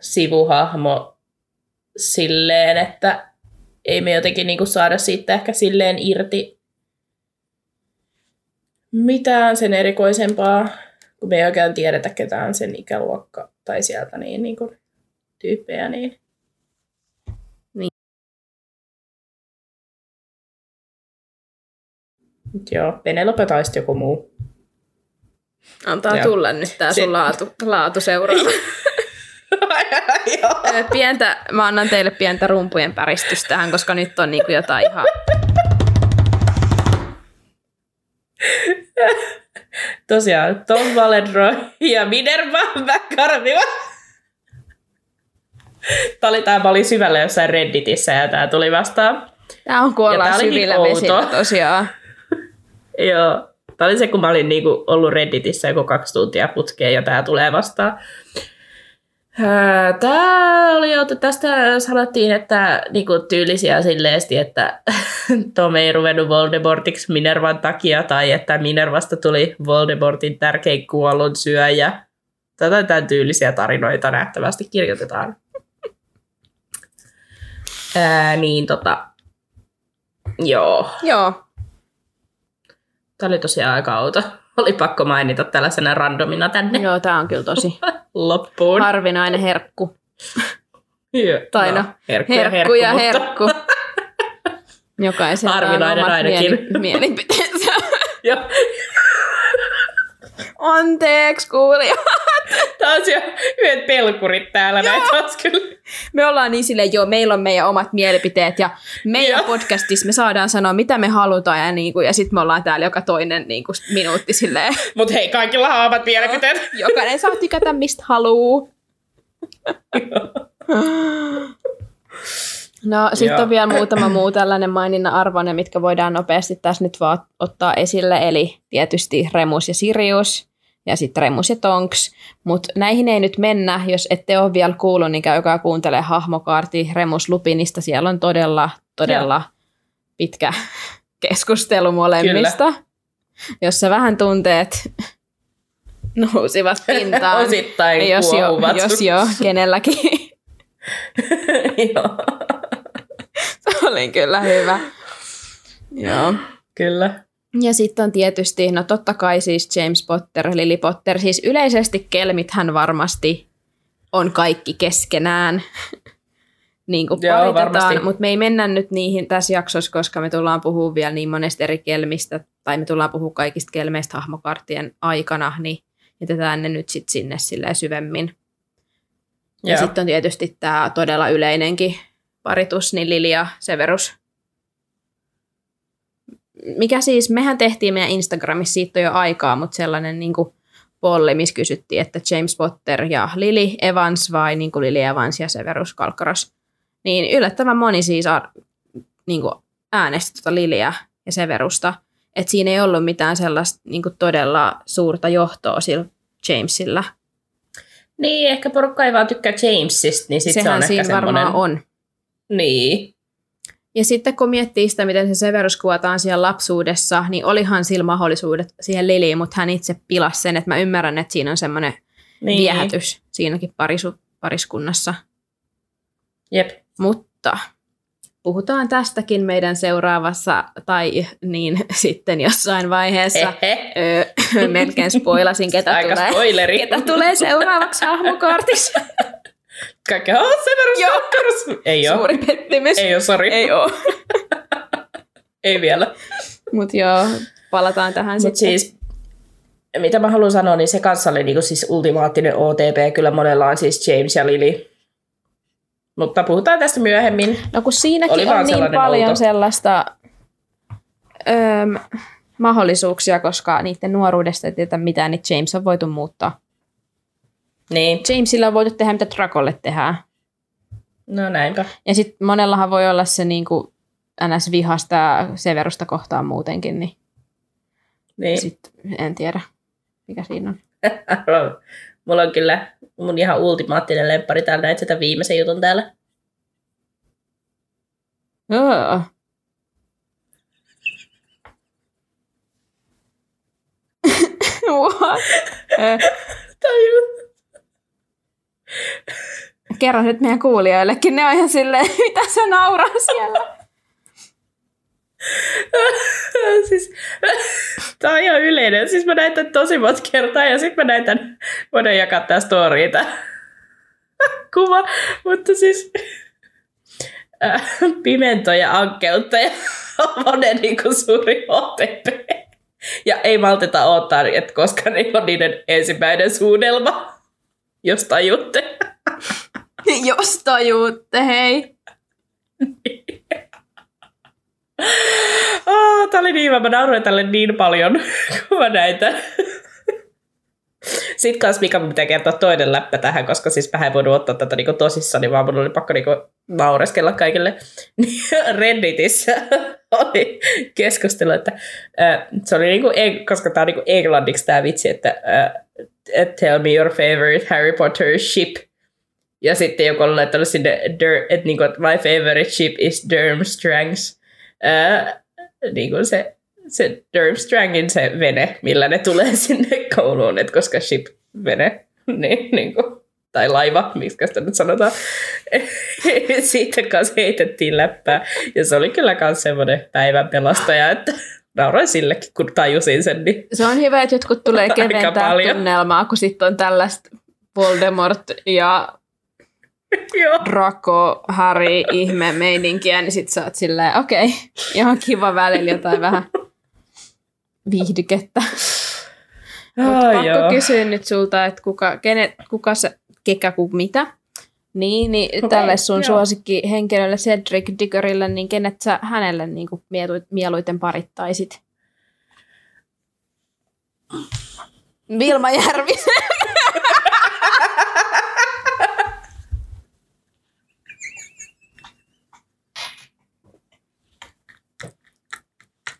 sivuhahmo silleen, että ei me jotenkin niinku saada siitä ehkä silleen irti mitään sen erikoisempaa, kun me ei oikein tiedetä ketään sen ikäluokka tai sieltä niin, niinku tyyppejä. Niin. Niin. Mut Joo, Penelope tai sitten joku muu. Antaa Joo. tulla nyt tää Se- sun laatu, laatu seuraava. Pientä, mä annan teille pientä rumpujen päristystä tähän, koska nyt on niinku jotain ihan... Tosiaan, Tom Valedro ja Minerva McCarthy. Tämä oli, tämä oli syvällä jossain Redditissä ja tämä tuli vastaan. Tää on kun Ja ollaan tää oli niin syvillä outo. vesillä tosiaan. Joo. Tämä oli se, kun mä olin niinku ollut Redditissä joku kaksi tuntia putkeen ja tämä tulee vastaan. Tämä oli, tästä sanottiin, että niinku tyylisiä silleesti, että Tom ei ruvennut Voldemortiksi Minervan takia, tai että Minervasta tuli Voldemortin tärkein kuollun syöjä. Tätä tämän tyylisiä tarinoita nähtävästi kirjoitetaan. Ää, niin tota, joo. Joo. Tämä oli tosiaan aika outo. Oli pakko mainita tällaisena randomina tänne Joo, tää on kyllä tosi loppuun. harvinainen herkku. Joo, Tai no, herkku, Herkku ja mutta- herkku. Jokaisella Harvinainen on omat ainakin. mieli- mielipiteensä. Joo. Anteeksi kuulija. Taas jo yhdet pelkurit täällä näitä taas kyllä. Me ollaan niin silleen, joo, meillä on meidän omat mielipiteet ja meidän Joo. podcastissa me saadaan sanoa, mitä me halutaan ja, niinku, ja sitten me ollaan täällä joka toinen niinku, minuutti silleen, Mut hei, kaikilla on omat mielipiteet. jokainen saa tykätä mistä haluu. No sitten Joo. on vielä muutama muu tällainen maininnan arvoinen, mitkä voidaan nopeasti tässä nyt vaan ottaa esille. Eli tietysti Remus ja Sirius ja sitten Remus ja Tonks. Mutta näihin ei nyt mennä, jos ette ole vielä kuullut, niin käykää kuuntele hahmokaarti Remus Lupinista. Siellä on todella, todella pitkä keskustelu molemmista. Jossa vähän tunteet nousivat pintaan. Osittain jos jo, jos jo kenelläkin. Joo, Se oli kyllä hyvä. Joo. kyllä. Ja sitten on tietysti, no totta kai siis James Potter, Lily Potter, siis yleisesti kelmithän varmasti on kaikki keskenään. niin kuin Joo, paritetaan, mutta me ei mennä nyt niihin tässä jaksossa, koska me tullaan puhumaan vielä niin monesta eri kelmistä, tai me tullaan puhumaan kaikista kelmeistä hahmokarttien aikana, niin jätetään ne nyt sitten sinne silleen syvemmin. Ja Joo. sitten on tietysti tämä todella yleinenkin paritus, niin Lili ja Severus. Mikä siis, mehän tehtiin meidän Instagramissa siitä on jo aikaa, mutta sellainen niin kuin polli, missä kysyttiin, että James Potter ja Lily Evans vai niin kuin Lily Evans ja Severus Kalkkaros. Niin yllättävän moni siis ar- niin kuin äänesti tuota Lilyä ja Severusta. Että siinä ei ollut mitään sellaista niin kuin todella suurta johtoa sillä Jamesilla. Niin, ehkä porukka ei vaan tykkää Jamesista, niin sit se Sehän on ehkä siinä semmoinen... varmaan on. Niin. Ja sitten kun miettii sitä, miten se Severus kuvataan siellä lapsuudessa, niin olihan sillä mahdollisuudet siihen Liliin, mutta hän itse pilasi sen, että mä ymmärrän, että siinä on semmoinen niin. viehätys siinäkin parisu, pariskunnassa. Jep. Mutta puhutaan tästäkin meidän seuraavassa, tai niin sitten jossain vaiheessa. Öö, melkein spoilasin, ketä Aika tulee, spoileri. ketä tulee seuraavaksi hahmokortissa. Kaikki, oh, Severus Joo. Kalkkaros. Ei oo. Suuri pettymys. Ei oo, sori. Ei oo. Ei vielä. Mutta joo, palataan tähän Mut sitten. siis, mitä mä haluan sanoa, niin se kanssa oli niinku siis ultimaattinen OTP. Kyllä monella on siis James ja Lily. Mutta puhutaan tästä myöhemmin. No kun siinäkin Oli on niin paljon outo. sellaista öm, mahdollisuuksia, koska niiden nuoruudesta ei tiedä mitään, niin James on voitu muuttaa. Niin, Jamesilla on voitu tehdä, mitä Dracolle tehdään. no näinpä. Ja sitten monellahan voi olla se niin kuin ns. vihasta Severusta kohtaan muutenkin, niin Niin. sitten en tiedä, mikä siinä on. Mulla on kyllä mun ihan ultimaattinen lemppari täällä. Näit sitä viimeisen jutun täällä. Öö. What? Tajun. Kerro nyt meidän kuulijoillekin, ne on ihan silleen, mitä se nauraa siellä. siis, tää on ihan yleinen. Siis mä näin tän tosi monta kertaa ja sitten mä näin tän, voidaan jakaa tää story, tää kuva. Mutta siis äh, pimento ja ankkeutta ja monen niinku suuri OTP. Ja ei malteta odottaa, että koska niillä on niiden ensimmäinen suunnelma, jos tajutte. Jos tajuutte, hei. Oh, tää oli niin. Mä nauroin tälle niin paljon, kun mä näin tän. Sitten kans Mika mun pitää kertoa toinen läppä tähän, koska siis mä en voinut ottaa tätä niinku tosissani, vaan mun oli pakko niinku naureskella kaikille. Niin Redditissä oli keskustelu, että se oli niinku, koska tää on niinku englanniksi tää vitsi, että tell me your favorite Harry Potter ship. Ja sitten joku oli laittanut sinne, että niinku, että my favorite ship is Durmstrangs. Ää, niin kuin se, se Durmstrangin se vene, millä ne tulee sinne kouluun, että koska ship vene, niin, niin kuin, tai laiva, miksi sitä nyt sanotaan. Siitä kanssa heitettiin läppää. Ja se oli kyllä myös semmoinen päivän pelastaja, että nauroin sillekin, kun tajusin sen. Niin. Se on hyvä, että jotkut tulee keventää tunnelmaa, kun sitten on tällaista Voldemort ja. Draco, Harry, ihme meininkiä, niin sit sä oot silleen, okei, okay, ihan kiva välillä jotain vähän viihdykettä. Ai pakko joo. kysyä nyt sulta, että kuka, kenet, kuka se, kekä kuin mitä. Niin, niin Okei, tälle sun joo. suosikki henkilölle Cedric Diggerille, niin kenet sä hänelle niin kuin mieluiten parittaisit? Vilma Järvisen.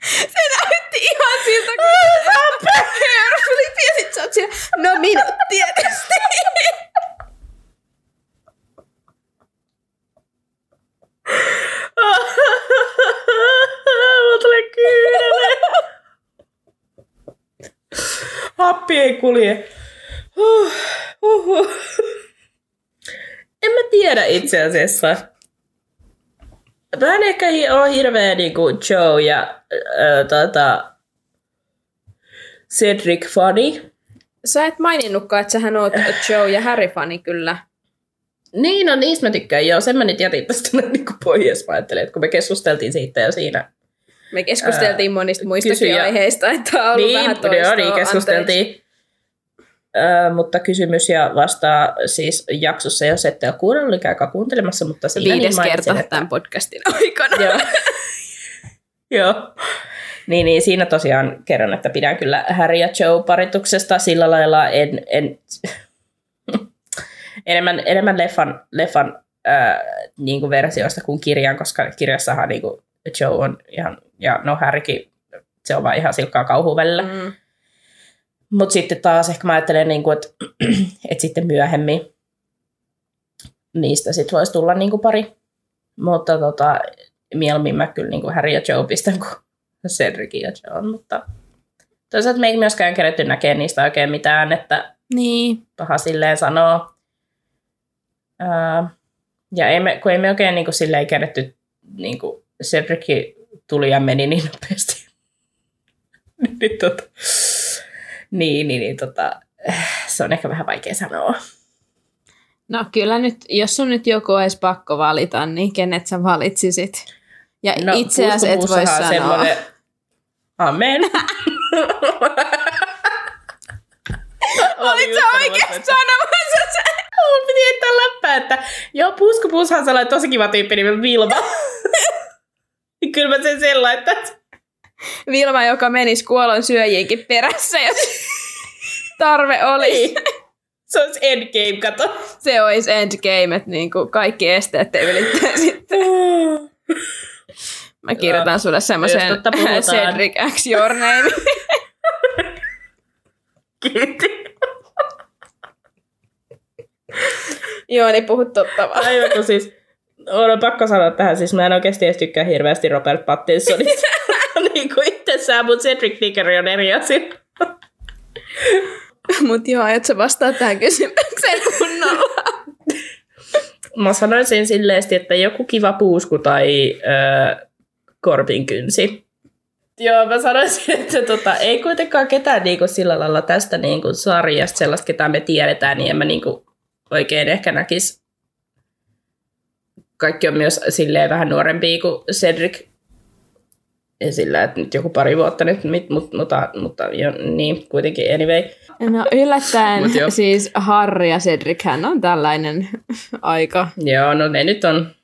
Se näytti ihan siltä, kun hairflip ja sit sä oot siellä, no minut tietysti. Mulla tulee kyynele. Happi ei kulje. Huh. En mä tiedä itse asiassa. Mä en ehkä ole hirveä niinku Joe ja äh, tota, Cedric fani. Sä et maininnutkaan, että sähän oot Joe ja Harry-fani kyllä. Niin, no niistä mä tykkään. Joo, sen mä nyt jätin tästä niinku pois. Mä ajattelin, että kun me keskusteltiin siitä ja siinä. Me keskusteltiin monista muistakin kysyjä- aiheista, että on ollut niin, vähän toistoa. joo, niin keskusteltiin. Ö, mutta kysymys ja vastaa siis jaksossa, jos ette ole kuunnellut, niin käykää kuuntelemassa, mutta Viides niin kerta että- tämän podcastin aikana. Joo. Joo. Niin, niin, siinä tosiaan kerron, että pidän kyllä Harry ja Joe parituksesta sillä lailla en, en enemmän, enemmän leffan, leffan ää, niin kuin versioista kuin kirjan, koska kirjassahan niin kuin Joe on ihan, ja no Harrykin, se on vaan ihan silkkaa kauhua välillä. Mm. Mutta sitten taas ehkä mä ajattelen, niin kuin, että, että sitten myöhemmin niistä sit voisi tulla niin kuin pari. Mutta tota, mieluummin mä kyllä niin kuin Harry ja Joe pistän kuin Cedric ja John. Mutta toisaalta me ei myöskään keretty näkeä niistä oikein mitään, että Niin. paha silleen sanoo. Ää, ja ei me, kun ei me oikein niin kuin silleen keretty, niin kuin Cedric tuli ja meni niin nopeasti. niin, tota, niin, niin, niin tota, se on ehkä vähän vaikea sanoa. No kyllä nyt, jos sun nyt joku olisi pakko valita, niin kenet sä valitsisit? Ja no, itse asiassa et voi sanoa. semmoinen- Amen. Olit sä oikein sanomassa sen? Mun piti heittää läppää, että joo, puskupussahan on sellainen tosi kiva tyyppi nimeltä Vilma. Niin Kyllä mä sen sen laittaa. Vilma, joka menisi kuolon syöjiinkin perässä, jos tarve oli. Niin. Se olisi endgame, kato. Se olisi endgame, että niinku kaikki esteet te ylittää sitten. Mä kirjoitan sulle semmoisen. Cedric X Your Name. Kiitti. Joo, niin puhut totta vaan. Aivan kun siis, on pakko sanoa tähän, siis mä en oikeasti edes tykkää hirveästi Robert Pattinsonista. niin kuin itsessään, mutta Cedric Diggory on eri asia. Mut joo, aiot sä vastaa tähän kysymykseen kunnolla? Mä sanoisin silleesti, että joku kiva puusku tai äh, korpinkynsi. Joo, mä sanoisin, että tota, ei kuitenkaan ketään niinku sillä lailla tästä niinku sarjasta sellaista, ketä me tiedetään, niin en mä niinku oikein ehkä näkisi. Kaikki on myös silleen vähän nuorempia kuin Cedric. Ja sillä, että nyt joku pari vuotta nyt, mit- mut, mutta, mutta jo, niin, kuitenkin anyway. No yllättäen Mut siis Harry ja Cedric, hän on tällainen aika. Joo, no ne nyt on.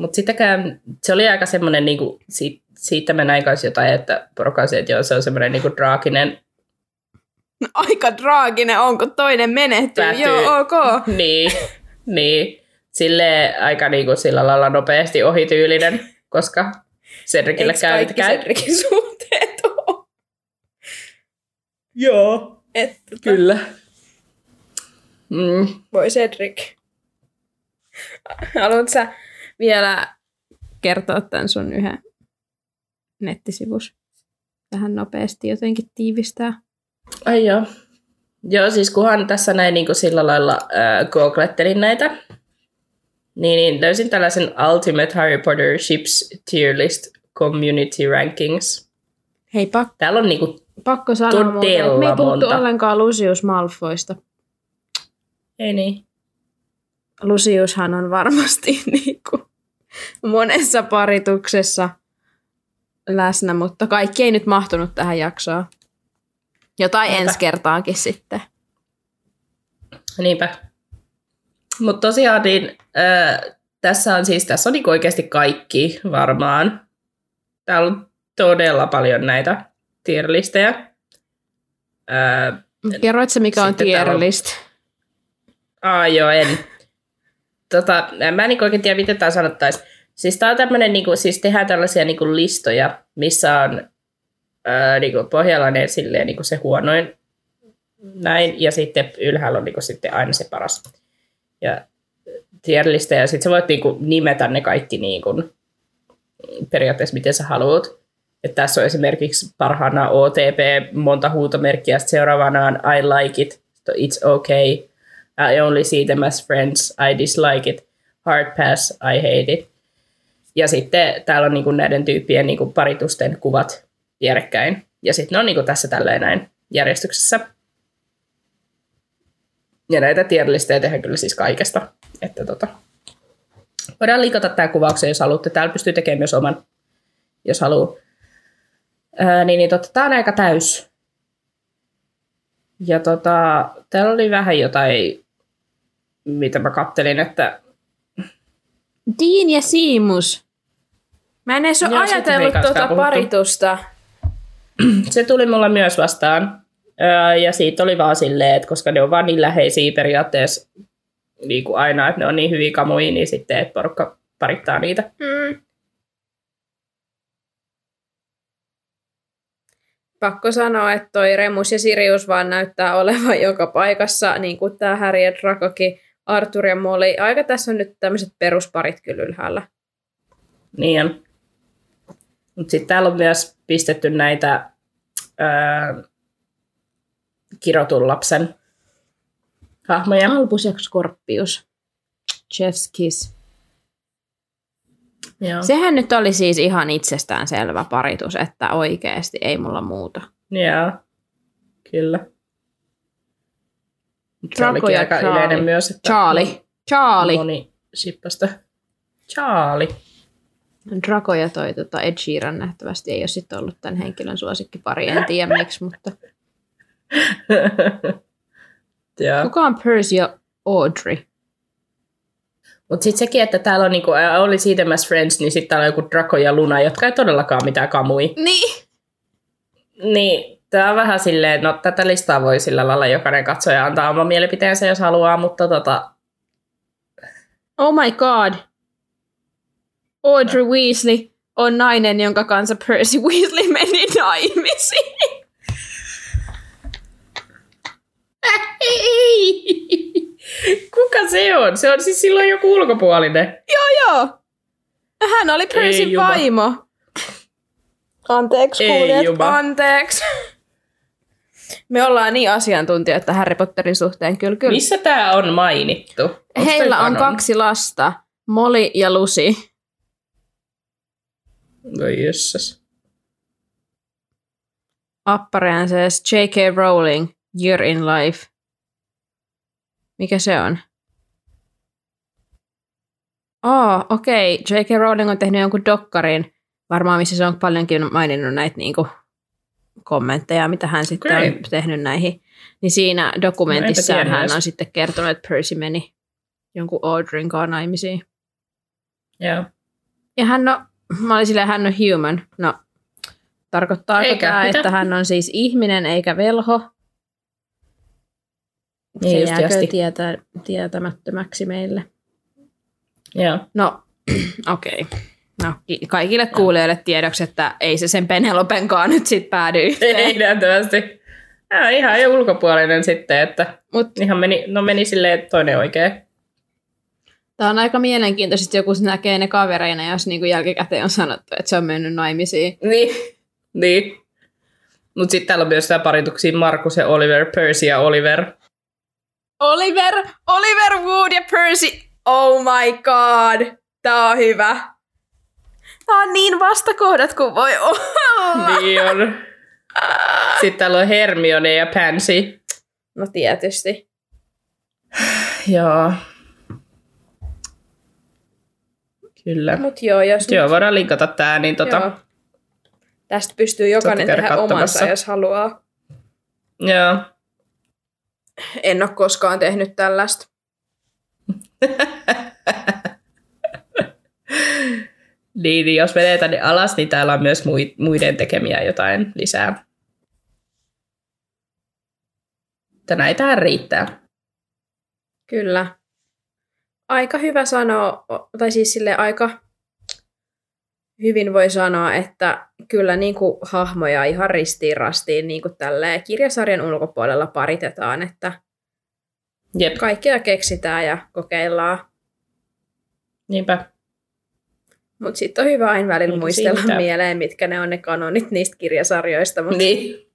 Mutta sitäkään, se oli aika semmoinen, niinku, siitä, siitä mä näin kanssa jotain, että porukasi, että joo, se on semmoinen niinku draakinen. Aika draaginen on, kun toinen menehtyy. Päätyy. Joo, ok. niin, niin. Sille aika niinku sillä lailla nopeasti ohityylinen, koska Cedricille käy, kaikki käy. Cedricin suhteet ole? Joo, Et, kyllä. Mm. Voi Cedric. Haluatko sä vielä kertoa tämän sun yhden nettisivus? Tähän nopeasti jotenkin tiivistää. Ai joo. Joo, siis kunhan tässä näin niin kuin sillä lailla äh, googlettelin näitä, niin, niin löysin tällaisen Ultimate Harry Potter Ships Tier List Community Rankings. Hei, pak- Täällä on niinku, pakko sanoa muuten, että me ei Todella puhuttu monta. ollenkaan Lucius Malfoista. ei niin, Luciushan on varmasti niinku monessa parituksessa läsnä, mutta kaikki ei nyt mahtunut tähän jaksoon. Jotain Niinpä. ensi kertaankin sitten. niinpä. Mutta tosiaan niin, äh, tässä on siis, tässä on niinku oikeasti kaikki varmaan. Täällä on todella paljon näitä tierlistejä. Äh, Kerroit mikä on Sitten tier täällä on-? Aa, joo, en. Tota, mä en niinku oikein tiedä, miten tämä sanottaisiin. Siis tää on tämmönen, niinku, siis tehdään tällaisia niinku listoja, missä on ää, niinku pohjalla ne silleen niinku se huonoin näin, ja sitten ylhäällä on niinku sitten aina se paras. Ja tierlistä, ja sitten sä voit niinku nimetä ne kaikki niinku, periaatteessa miten sä haluat. Et tässä on esimerkiksi parhaana OTP, monta huutomerkkiä, sitten seuraavana on I like it, it's okay, I only see them as friends, I dislike it, hard pass, I hate it. Ja sitten täällä on niinku näiden tyyppien niinku paritusten kuvat vierekkäin. Ja sitten ne on niinku tässä tälleen näin järjestyksessä. Ja näitä tierlistejä tehdään kyllä siis kaikesta. Että tota, voidaan liikata tämä kuvaukseen, jos haluatte. Täällä pystyy tekemään myös oman, jos haluaa. Ää, niin, niin tota, tämä on aika täys. Ja tota, täällä oli vähän jotain, mitä mä kattelin, että Dean ja Siimus. Mä en edes ole Joo, ajatellut tuota paritusta. se tuli mulla myös vastaan. Ja siitä oli vaan silleen, että koska ne on vaan niin läheisiä periaatteessa niin kuin aina, että ne on niin hyviä kamoja, niin sitten että porukka parittaa niitä. Mm. Pakko sanoa, että toi Remus ja Sirius vaan näyttää olevan joka paikassa, niin kuin tämä Harry ja Dracokin, Arthur ja Molly. Aika tässä on nyt tämmöiset perusparit kyllä ylhäällä. Niin on. Mutta sitten täällä on myös pistetty näitä ää, kirotun lapsen hahmoja. Albus ja Scorpius. Chef's Kiss. Joo. Sehän nyt oli siis ihan itsestään selvä paritus, että oikeasti ei mulla muuta. Joo. Kyllä. Se Draco olikin ja aika Charlie. yleinen myös, että Charlie. Charlie. moni shippasta. Charlie. Draco ja toi tota Ed Sheeran nähtävästi ei ole sitten ollut tämän henkilön suosikkipari, en tiedä miksi, mutta Joo. kuka on Percy ja Audrey? Mutta sitten sekin, että täällä on niinku, oli siitä Mass Friends, niin sitten täällä on joku Draco ja Luna, jotka ei todellakaan mitään kamui. Niin. Niin, tää on vähän silleen, että no tätä listaa voi sillä lailla jokainen katsoja antaa oma mielipiteensä, jos haluaa, mutta tota, Oh my god. Audrey Weasley on nainen, jonka kanssa Percy Weasley meni naimisiin. ei! Kuka se on? Se on siis silloin joku ulkopuolinen. joo, joo. Hän oli Percyn juma. vaimo. Anteeksi, kuulijat. Anteeksi. Me ollaan niin asiantuntijoita Harry Potterin suhteen, kyllä, kyllä. Missä tää on mainittu? Onks Heillä on kaksi lasta, Molly ja Lucy. Voi jössäs. Appareen says J.K. Rowling, Year in Life. Mikä se on? Oh, okei. Okay. J.K. Rowling on tehnyt jonkun dokkarin, varmaan missä se on paljonkin maininnut näitä niinku kommentteja, mitä hän sitten Okei. on tehnyt näihin. Niin siinä dokumentissaan tiennyt hän on sitten kertonut, että Percy meni jonkun Audreyn kanssa naimisiin. Joo. Ja hän on, mä olin silleen, hän on human. No, tarkoittaako Eikä, tämä, mitä? että hän on siis ihminen eikä velho? Niin se jääkö tietä, tietämättömäksi meille. Joo. No, okei. Okay. No, ki- kaikille kuulijoille tiedoksi, että ei se sen Penelopenkaan nyt sit päädy yhteen. Ei nähtävästi. On ihan jo ulkopuolinen sitten, että Mut ihan meni, no meni silleen että toinen oikein. tää on aika mielenkiintoista, joku näkee ne kavereina, jos niinku jälkikäteen on sanottu, että se on mennyt naimisiin. Niin. niin. Mutta sitten täällä on myös tää parituksia Markus ja Oliver, Percy ja Oliver. Oliver, Oliver Wood ja Percy. Oh my god. Tää on hyvä. Tää on niin vastakohdat kuin voi olla. Niin on. Sitten täällä on Hermione ja Pansy. No tietysti. Joo. Kyllä. Mut joo, jos Joo, voidaan linkata tää, niin tota, Joo. Tästä pystyy jokainen käydä tehdä katsomassa. omansa, jos haluaa. joo. En ole koskaan tehnyt tällaista. Niin, niin jos menee tänne alas, niin täällä on myös mui- muiden tekemiä jotain lisää. Että näitähän riittää. Kyllä. Aika hyvä sanoa, tai siis sille aika hyvin voi sanoa, että kyllä niin kuin hahmoja ihan ristiin rastiin niin kuin tälleen kirjasarjan ulkopuolella paritetaan, että Jep, kaikkea keksitään ja kokeillaan. niinpä. Mutta sitten on hyvä aina välillä Eikä muistella siitä. mieleen, mitkä ne on ne kanonit niistä kirjasarjoista, mutta Niin.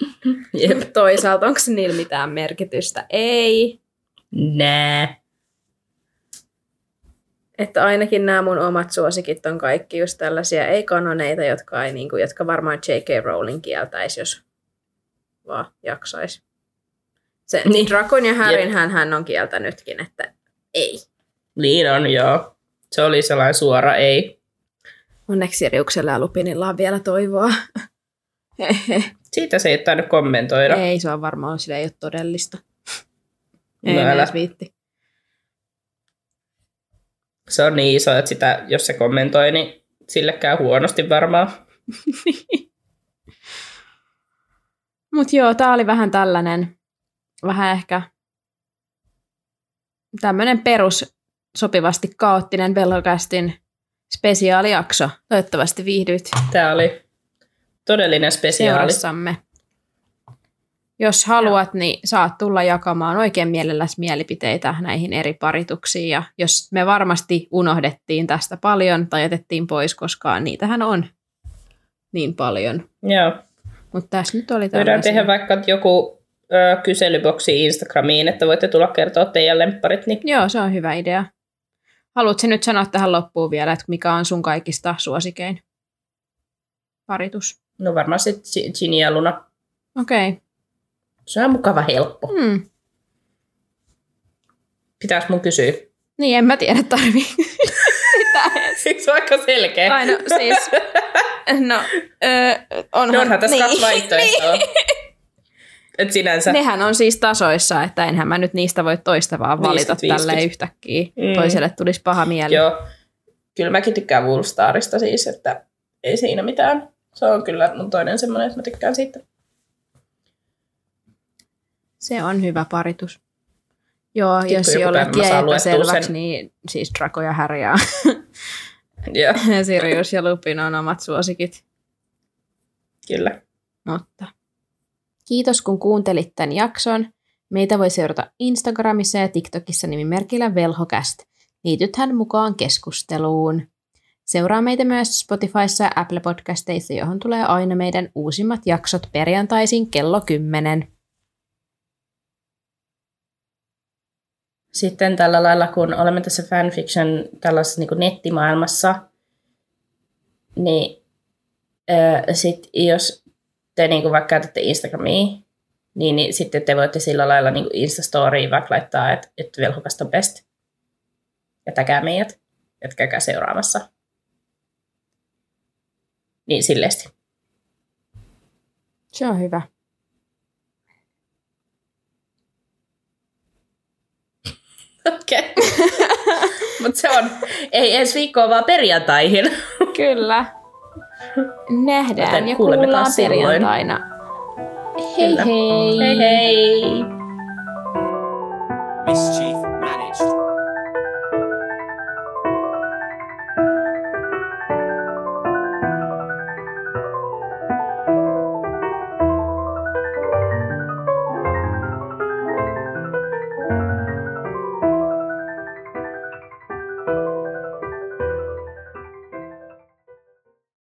Jep. toisaalta onko niillä mitään merkitystä? Ei. Nää. Että ainakin nämä mun omat suosikit on kaikki just tällaisia ei-kanoneita, jotka, ei, niin kuin, jotka varmaan J.K. Rowling kieltäisi, jos vaan jaksaisi. Se, Niin. niin. Drakon ja Harryn hän, hän on kieltänytkin, että ei. Niin on, joo. Se oli sellainen suora ei. Onneksi Siriuksella ja Lupinilla on vielä toivoa. Siitä se ei tainnut kommentoida. ei, se on varmaan sillä ei ole todellista. Ei no, älä. edes viitti. Se on niin iso, että sitä, jos se kommentoi, niin sille käy huonosti varmaan. Mutta joo, tää oli vähän tällainen, vähän ehkä tämmöinen perus sopivasti kaoottinen Velhokästin spesiaalijakso. Toivottavasti viihdyit Tämä oli todellinen spesiaali. seurassamme. Jos haluat, niin saat tulla jakamaan oikein mielelläsi mielipiteitä näihin eri parituksiin. Ja jos me varmasti unohdettiin tästä paljon tai jätettiin pois, koska niitähän on niin paljon. Joo. Mutta tässä nyt oli Voidaan tällaisia. tehdä vaikka joku ö, kyselyboksi Instagramiin, että voitte tulla kertoa teidän lempparit. Niin Joo, se on hyvä idea. Haluatko nyt sanoa tähän loppuun vielä, että mikä on sun kaikista suosikein paritus? no varmaan sitten Ginny ja Luna. Okei. Okay. Se on mukava helppo. Hmm. Pitäis mun kysyä. Niin, en mä tiedä tarvii. Se ole aika selkeä? Ai no siis, no, öö, onhan, No onhan tässä niin, kaksi vaihtoehtoa. Niin. Et sinänsä. Nehän on siis tasoissa, että enhän mä nyt niistä voi toista vaan valita 50-50. tälle yhtäkkiä. Mm. Toiselle tulisi paha mieli. Joo. Kyllä mäkin tykkään Woolstarista siis, että ei siinä mitään. Se on kyllä mun toinen semmoinen, että mä tykkään siitä. Se on hyvä paritus. Joo, Sitten jos kun joku jollekin päivä mä jäi saan luettua epäselväksi, sen- niin siis Draco ja Harry ja Sirius ja Lupin on omat suosikit. kyllä. Mutta kiitos kun kuuntelit tämän jakson. Meitä voi seurata Instagramissa ja TikTokissa nimimerkillä Velhokäst. Liitythän mukaan keskusteluun. Seuraa meitä myös Spotifyssa ja Apple Podcasteissa, johon tulee aina meidän uusimmat jaksot perjantaisin kello 10. Sitten tällä lailla, kun olemme tässä fanfiction tällaisessa niin nettimaailmassa, niin ää, sit jos te niin kuin vaikka käytätte Instagramia, niin, niin sitten te voitte sillä lailla niin Instastoriin vaikka laittaa, että, että velhokasta on best. Ja täkää meidät, että käykää seuraamassa. Niin silleesti. Se on hyvä. Okei. Okay. Mutta se on, ei ensi viikkoa vaan perjantaihin. Kyllä. Nähdään Joten ja kuulemme kuullaan silloin. perjantaina. Hei Kyllä. hei! Hei hei! Mischief